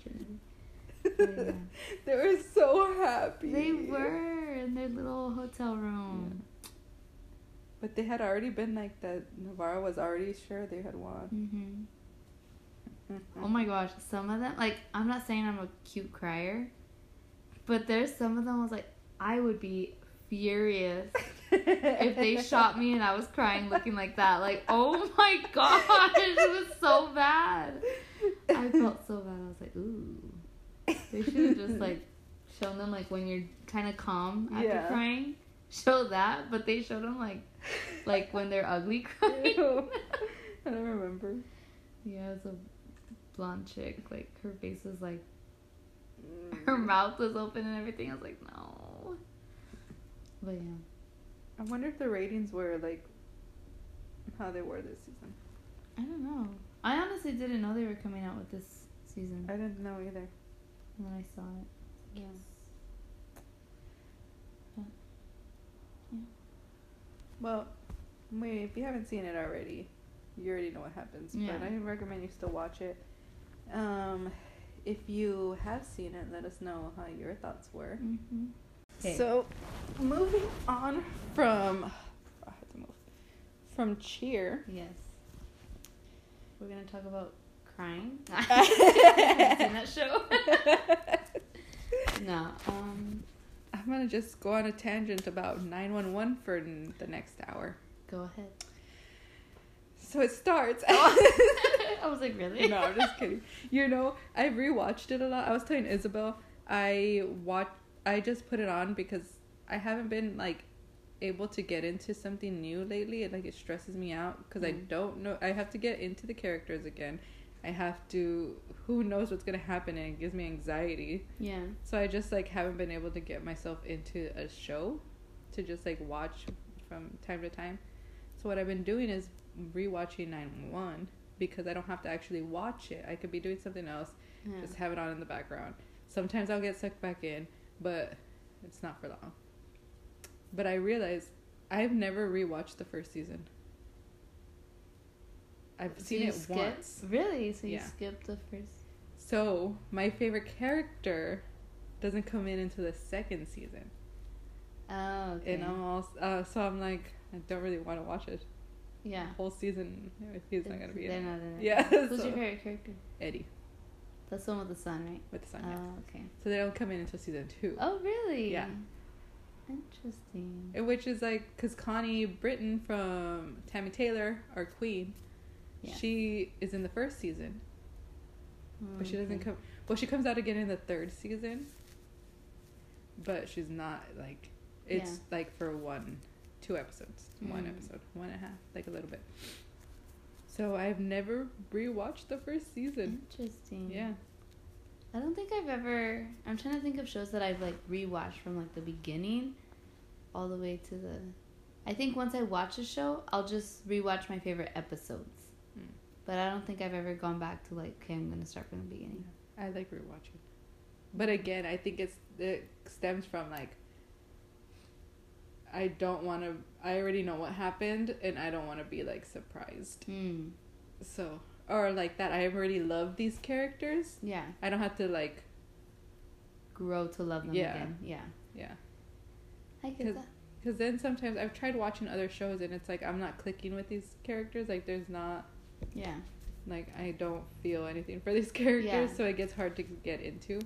yeah. they were so happy. They were in their little hotel room. But they had already been like that. Navarro was already sure they had won. hmm Mhm. Oh my gosh, some of them like I'm not saying I'm a cute crier, but there's some of them I was like I would be furious if they shot me and I was crying looking like that. Like, oh my gosh, it was so bad. I felt so bad. I was like, ooh. They should have just like shown them like when you're kind of calm after Yeah. crying. Show that, but they showed them like like when they're ugly crying. Ew. I don't remember. yeah, it's a blonde chick. Like her face was like mm. her mouth was open and everything. I was like, no. But yeah. I wonder if the ratings were like how they were this season. I don't know. I honestly didn't know they were coming out with this season. I didn't know either. And then I saw it. Yeah. Well, wait, if you haven't seen it already, you already know what happens. Yeah. But I recommend you still watch it. Um, if you have seen it, let us know how your thoughts were. Mm-hmm. Okay. So, moving on from I have to move from Cheer. Yes. We're gonna talk about crying. Have you seen that show? no. Um. I'm gonna just go on a tangent about 911 for the next hour. Go ahead. So it starts. I was like, really? no, I'm just kidding. You know, I rewatched it a lot. I was telling Isabel, I watch. I just put it on because I haven't been like able to get into something new lately. It like it stresses me out because I Mm. don't know. I have to get into the characters again. I have to. Who knows what's gonna happen, and it gives me anxiety. Yeah. So I just like haven't been able to get myself into a show to just like watch from time to time. So what I've been doing is rewatching 911 because I don't have to actually watch it. I could be doing something else, yeah. just have it on in the background. Sometimes I'll get sucked back in, but it's not for long. But I realized I've never rewatched the first season. I've seen it skip- once. Really? So you Yeah. skipped the first? So my favorite character doesn't come in until the second season. Oh, okay. And I'm all, uh, so I'm like, I don't really want to watch it. yeah. The whole season, he's not gonna be They're in it. not in it. Yeah, Who's so- your favorite character? Eddie That's the one with the son, right? with the son. yeah. Oh, okay. So they don't come in until season two, Oh, really? Yeah. Interesting. Which is like, cause Connie Britton from Tammy Taylor, our queen, Yeah. she is in the first season, but she doesn't come. Well, she comes out again in the third season, but she's not like. It's Yeah. like for one, two episodes, one Mm. episode, one and a half, like a little bit. So I've never rewatched the first season. Interesting. Yeah. I don't think I've ever. I'm trying to think of shows that I've like rewatched from like the beginning, all the way to the. I think once I watch a show, I'll just rewatch my favorite episodes. But I don't think I've ever gone back to like, okay, I'm gonna start from the beginning. I like rewatching. But again, I think it's it stems from like I don't want to I already know what happened and I don't want to be like surprised. Hmm. So or like that I already love these characters. Yeah. I don't have to like Grow to love them Yeah. again. Yeah. yeah. I get that. Cuz then sometimes I've tried watching other shows and it's like I'm not clicking with these characters like there's not Yeah. like I don't feel anything for these characters Yeah. so it gets hard to get into.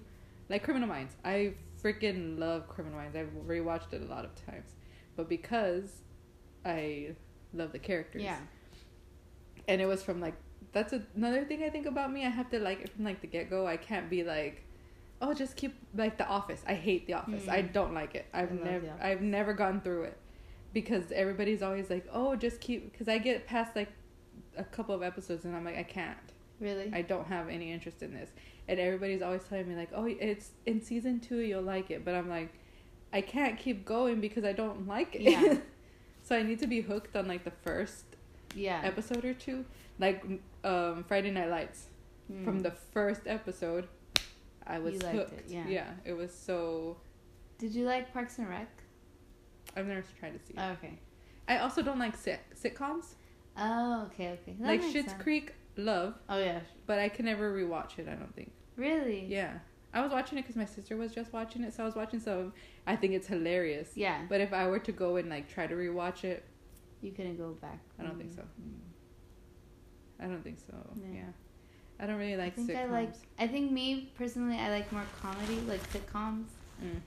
Like Criminal Minds. I freaking love Criminal Minds. I've rewatched it a lot of times. But because I love the characters. Yeah. And it was from like that's another thing I think about me. I have to like it from like the get go. I can't be like oh just keep like the office. I hate the office. Mm. I don't like it. I've never I've never gone through it. Because everybody's always like, "Oh, just keep cuz I get past like a couple of episodes and I'm like I can't. Really? I don't have any interest in this. And everybody's always telling me like, "Oh, it's in season 2 you'll like it." But I'm like I can't keep going because I don't like it. Yeah. so I need to be hooked on like the first yeah. episode or two. Like um Friday Night Lights. Hmm. From the first episode, I was You liked it, hooked. yeah. yeah, it was so. Did you like Parks and Rec? I've never tried to see. it. Oh, okay. I also don't like sit sitcoms. Oh, okay, okay. That like Schitt's sense. Creek, love, Oh yeah, but I can never rewatch it. I don't think. really? Yeah, I was watching it because my sister was just watching it, so I was watching some. I think it's hilarious. Yeah. But if I were to go and like try to rewatch it, You couldn't go back. I don't think Mm. so. I don't think so. Yeah. Yeah. I don't really I like think sitcoms. I like. I think me personally, I like more comedy, like sitcoms, Mm.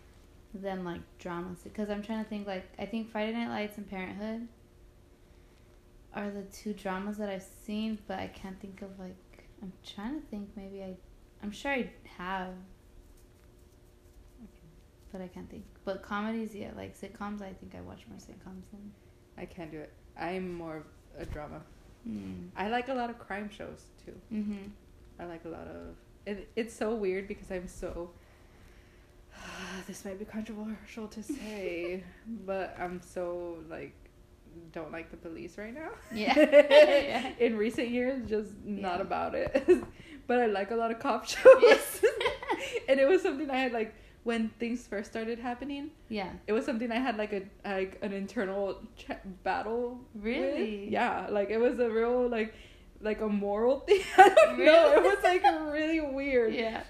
than like dramas. Because I'm trying to think. Like I think Friday Night Lights and Parenthood are the two dramas that I've seen, but I can't think of like. I'm trying to think. Maybe I. I'm sure I have. But I can't think. But comedies, yeah, like sitcoms. I think I watch more sitcoms than. I can't do it. I'm more of a drama. Mm. I like a lot of crime shows too. Mhm. I like a lot of. It, it's so weird because I'm so. this might be controversial to say, but I'm so like don't like the police right now. Yeah. Yeah. In recent years, just not Yeah. about it. but I like a lot of cop shows. Yes. and it was something I had like when things first started happening. Yeah. It was something I had like a like an internal ch- battle. with. Really? Yeah, like it was a real like like a moral thing. I don't know. It was like really weird Yeah.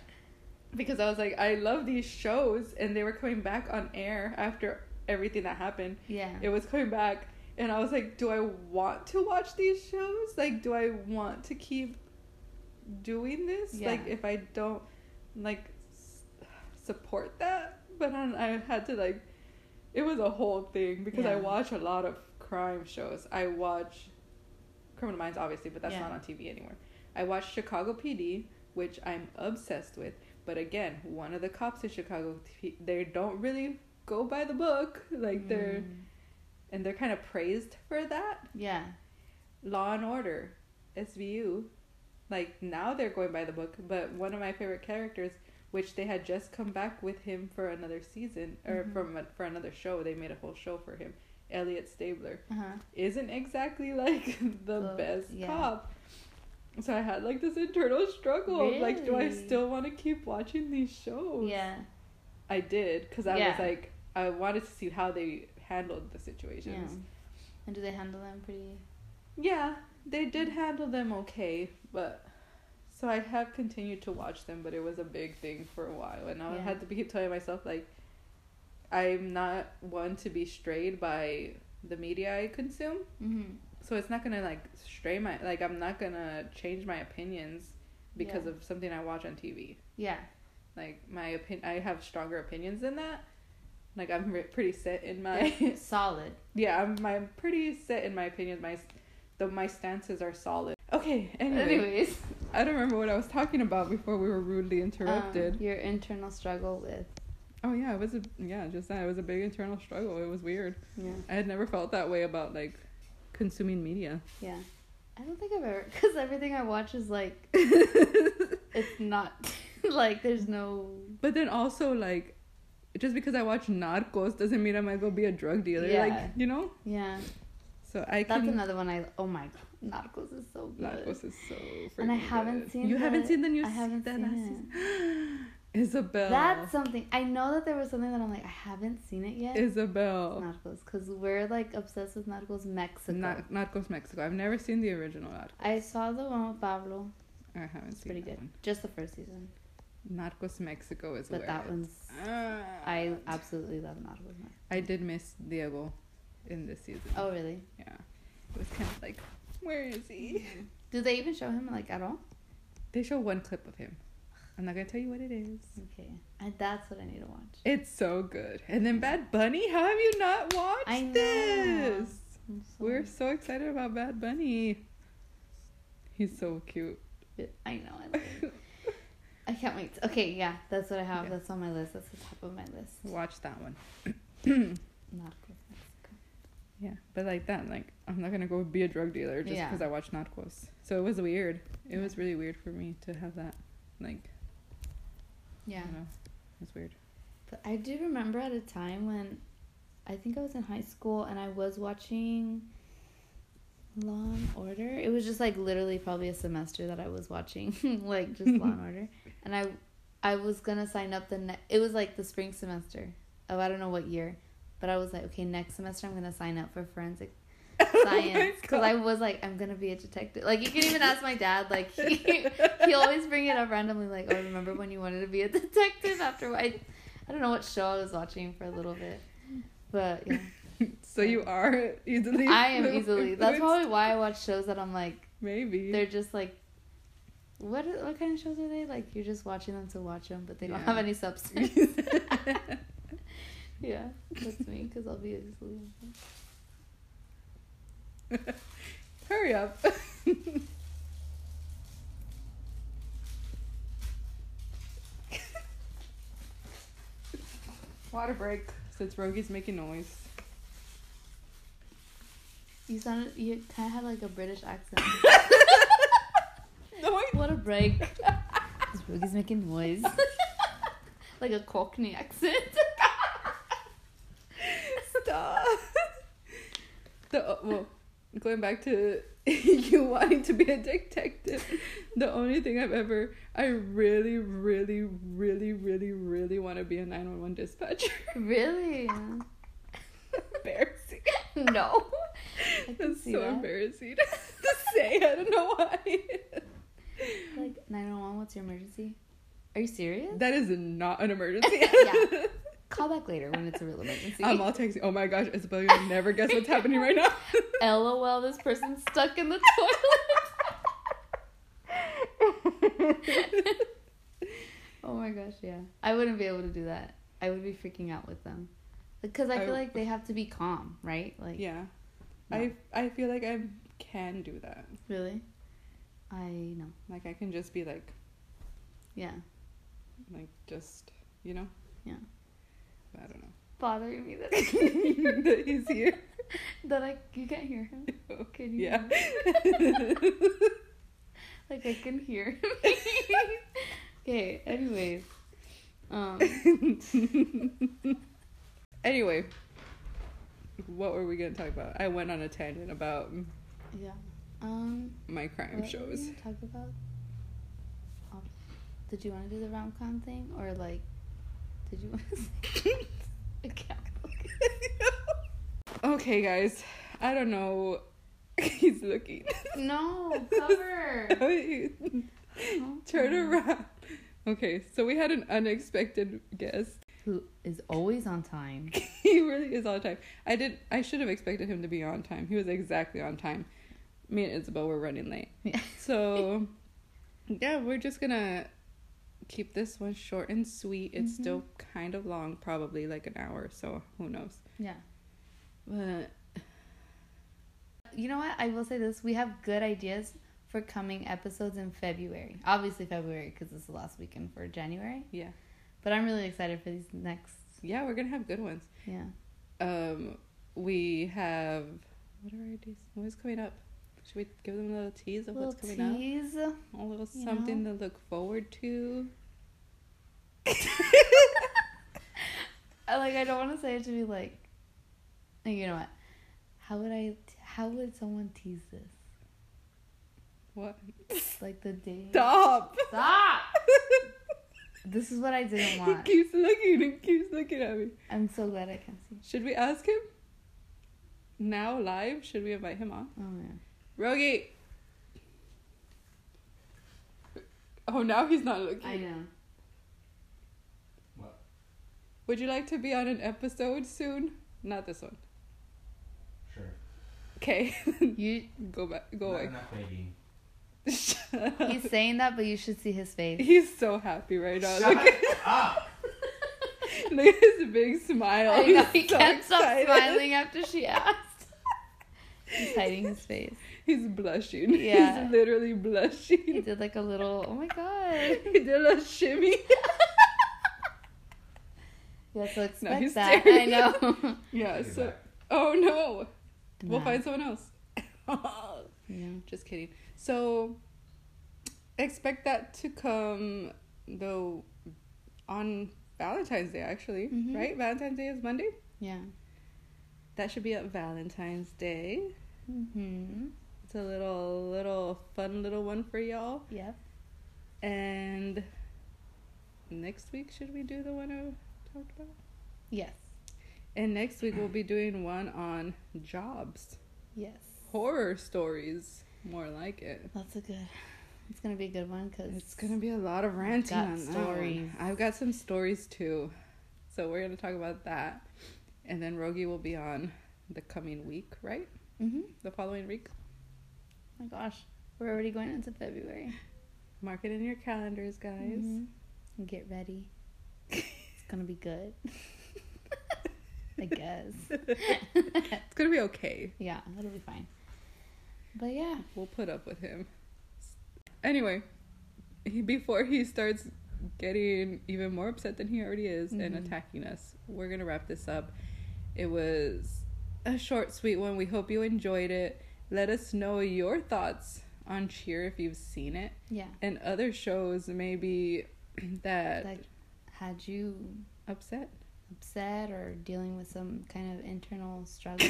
because I was like, I love these shows, and they were coming back on air after everything that happened. Yeah. It was coming back, and I was like, do I want to watch these shows? Like, do I want to keep doing this? Yeah. Like, if I don't like support that, but then I had to like, it was a whole thing because I watch a lot of crime shows. I watch Criminal Minds, obviously, but that's Yeah. not on TV anymore. I watch Chicago PD, which I'm obsessed with. But again, one of the cops in Chicago, they don't really go by the book. Like they're Mm. And they're kind of praised for that. Yeah. Law and Order, SVU, like now they're going by the book. But one of my favorite characters, which they had just come back with him for another season or Mhm. from a, for another show, they made a whole show for him. Elliot Stabler Uh huh. isn't exactly like the The- best yeah. cop. So I had like this internal struggle of like, do I still want to keep watching these shows? Yeah. I did because I was like, I wanted to see how they handled the situations. Yeah. And do they handle them pretty? Yeah, they did handle them okay, but so I have continued to watch them, but it was a big thing for a while, and I Yeah. had to keep telling myself like, I'm not one to be strayed by the media I consume, Mm-hmm. so it's not gonna like stray my like I'm not gonna change my opinions because Yeah. of something I watch on TV. Yeah. Like my opinion, I have stronger opinions than that. Like I'm re- pretty set in my solid. yeah, I'm I'm pretty set in my opinion. My the my stances are solid. Okay, anyway, Anyways. I don't remember what I was talking about before we were rudely interrupted. Um, your internal struggle with. oh yeah, it was a yeah, just that it was a big internal struggle. It was weird. Yeah. I had never felt that way about like consuming media. Yeah. I don't think I've ever because everything I watch is like it's not like there's no. But then also like just because I watch Narcos doesn't mean I might go be a drug dealer. Yeah. Like, you know? Yeah. So I can That's can another one I. Oh my god, Narcos is so good. Narcos is so freaking And I haven't good. seen You haven't seen the new I haven't seen it. season? Isabel. That's something I know that there was something that I'm like I haven't seen it yet. Isabel. Narcos, because we're like obsessed with Narcos Mexico. Na- Narcos Mexico. I've never seen the original Narcos. I saw the one with Pablo. I haven't It's seen pretty good. one. Just the first season, Narcos Mexico is but that one's at. I absolutely love Narcos. I did miss Diego in this season. Oh really? Yeah. It was kind of like, where is he? Mm-hmm. Do they even show him like at all? They show one clip of him. I'm not gonna tell you what it is. Okay, I, that's what I need to watch. It's so good. And then Bad Bunny. How have you not watched I know. this? So- We're so excited about Bad Bunny. He's so cute. I know. I. I can't wait. okay, yeah, that's what I have. Yeah. That's on my list. That's the top of my list. Watch that one. Yeah, but like that, like I'm not gonna go be a drug dealer just Yeah. because I watch Narcos. So it was weird. It was really weird for me to have that. Like, Yeah. I know, it was weird. But I do remember at a time when I think I was in high school and I was watching Law and Order. It was just like literally probably a semester that I was watching like just Law and Order. And I I was gonna sign up the ne- it was like the spring semester. Oh, I don't know what year, but I was like, okay, next semester I'm gonna sign up for forensic Oh science because I was like, I'm gonna be a detective. Like you can even ask my dad. Like he he always bring it up randomly. Like, oh, remember when you wanted to be a detective after I, I don't know what show I was watching for a little bit, but yeah, so you are easily. I am easily. That's probably why I watch shows that I'm like, maybe. they're just like. What what kind of shows are they like? You're just watching them to watch them, but they don't Yeah. have any substance. yeah, that's me because I'll be easily. Hurry up. Water break since Rogi's making noise. You sounded you kind of had like a British accent. No, what a break! This Roogie's making noise, like a Cockney accent. Stop. The uh, well, going back to you wanting to be a detective. The only thing I've ever, I really, really, really, really, really want to be a nine one one dispatcher. really? Embarrassing. No. I That's so that. embarrassing to say. I don't know why. Like nine one one. What's your emergency? Are you serious? That is not an emergency. Yeah. Call back later when it's a real emergency. I'm all texting. Oh my gosh, Isabel, you'll never guess what's happening right now. LOL. This person's stuck in the toilet. oh my gosh, yeah. I wouldn't be able to do that. I would be freaking out with them. Because I I- feel like they have to be calm, right? Like, yeah, No. I I feel like I can do that. really? I know. Like I can just be like Yeah. like just you know. Yeah. I don't know. Bothering me that, that he's here. that I, you can't hear him. Can you? Yeah. Like, I can hear him. okay, anyways. Um, anyway, what were we gonna talk about? I went on a tangent about yeah. Um, my crime what were we shows. talk about? Oh, did you want to do the rom com thing? Or, like, did you want to say. I can't focus. okay, guys. I don't know. He's looking. No, cover. Turn around. Okay, so we had an unexpected guest. Who is always on time. he really is on time. I did. I should have expected him to be on time. He was exactly on time. Me and Isabel were running late. Yeah. So, yeah, we're just gonna keep this one short and sweet. It's Mhm. still kind of long, probably like an hour. So who knows? Yeah. But You know what? I will say this. We have good ideas for coming episodes in February. Obviously, February because it's the last weekend for January. yeah, But I'm really excited for these next. yeah, we're gonna have good ones. Yeah. Um, we have what are our ideas? What is coming up? Should we give them a little tease of Little what's coming up? A little you something know? to look forward to. I, like I don't want to say it to be like. You know what? How would I? How would someone tease this? What? Like the day. Stop! Stop. This is what I didn't want. he keeps looking and keeps looking at me. I'm so glad I can see. Should we ask him? Now live? Should we invite him on? Oh yeah. Rogi! Oh, now he's not looking. I know. What? Would you like to be on an episode soon? Not this one. Sure. Okay. You. go back. Go Not away. enough waiting. Shut up. He's saying that, but you should see his face. He's so happy right now. Shut Look, up! look at his big smile. I know, he so can't stop smiling after she asked. He's hiding his face. He's blushing. Yeah. He's literally blushing. He did like a little, oh my god. he did a little shimmy. Yeah, so expect he's that. I know. yeah, so. Oh no. We'll find someone else. Yeah. Just kidding. So, expect that to come though on Valentine's Day, actually. Mhm. Right? Valentine's Day is Monday. Yeah. That should be up Valentine's Day. Mm-hmm. It's a little, little fun little one for y'all. Yep. And next week should we do the one I talked about? Yes. And next week we'll be doing one on jobs, Yes. horror stories, more like it. That's a good. It's gonna be a good one because It's gonna be a lot of ranting on that stories. one. I've got some stories too, so we're gonna talk about that, and then Rogi will be on the coming week, right? Mm-hmm. The following week. Oh my gosh, we're already going into February. Mark it in your calendars, guys. Mhm. Get ready. It's gonna be good. I guess. It's gonna be okay. yeah, it'll be fine. But yeah, We'll put up with him. Anyway, he, before he starts getting even more upset than he already is and Mhm. attacking us, we're gonna wrap this up. It was a short, sweet one. We hope you enjoyed it. Let us know your thoughts on Cheer if you've seen it yeah. and other shows maybe that Like, had you upset. Upset or dealing with some kind of internal struggle?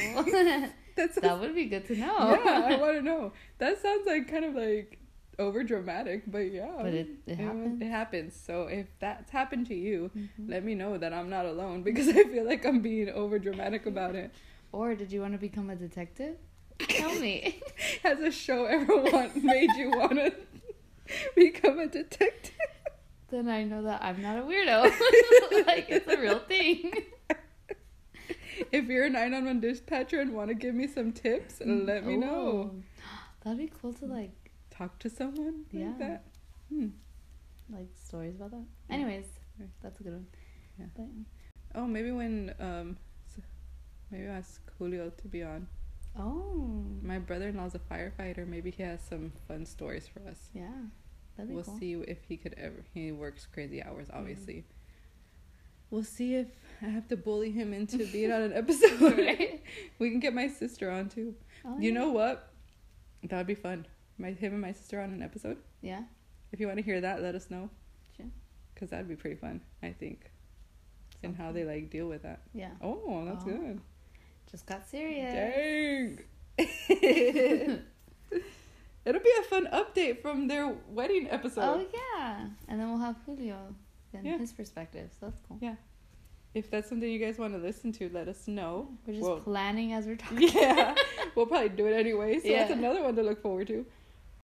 That's that would be good to know. yeah, I want to know. That sounds like kind of like over dramatic, but yeah. But it, it happens. It happens. So if that's happened to you, Mhm. let me know that I'm not alone because I feel like I'm being over dramatic about it. Or did you want to become a detective? Tell me. Has a show ever want, made you want to become a detective? Then I know that I'm not a weirdo. like it's a real thing. If you're a 911 dispatcher and want to give me some tips, let me know. Oh, That'd be cool to like Talk to someone Yeah. like that. Hmm. like stories about that. Yeah. Anyways, Right. that's a good one. Yeah. But Oh, maybe when um, maybe ask Julio to be on. oh, My brother-in-law's a firefighter. Maybe he has some fun stories for us. yeah, We'll cool. see if he could ever. He works crazy hours, Mm-hmm. obviously. We'll see if I have to bully him into being on an episode. Right. We can get my sister on too. Oh, You yeah. know what? That would be fun. My him and my sister on an episode. Yeah. If you want to hear that, let us know. Sure. Because that'd be pretty fun, I think. And how they like deal with that. Yeah. Oh, that's Oh. good. Just got serious. Dang. It'll be a fun update from their wedding episode. Oh yeah, and then we'll have Julio and Yeah. his perspective. So that's cool. Yeah. If that's something you guys want to listen to, let us know. We're just Well, planning as we're talking. yeah, we'll probably do it anyway. So that's another one to look forward to.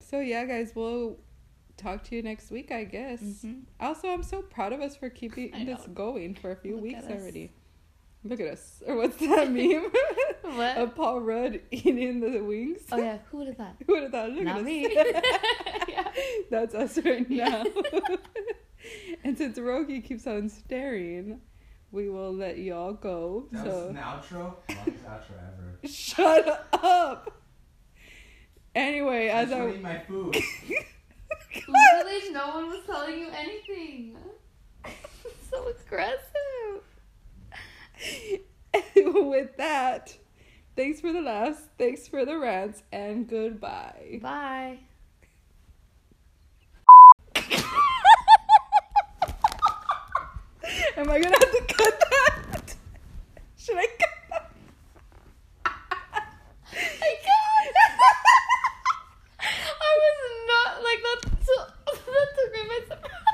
So yeah, guys, we'll talk to you next week, I guess. Mhm. Also, I'm so proud of us for keeping this going for a few Look weeks already. Look at us. Or what's that meme? What? of Paul Rudd eating the wings. oh yeah, who would have thought? Who would have thought? Look Not at us. me. yeah. That's us right now. and since Rogi keeps on staring, we will let y'all go. That so was an outro. Longest outro ever. shut up. Anyway, I as just want I to eat my food. Literally, no one was telling you anything. so aggressive. with that, thanks for the laughs, thanks for the rants, and goodbye. Bye. Am I gonna have to cut that? Should I cut that? I. I was not like that. T- that took me by surprise.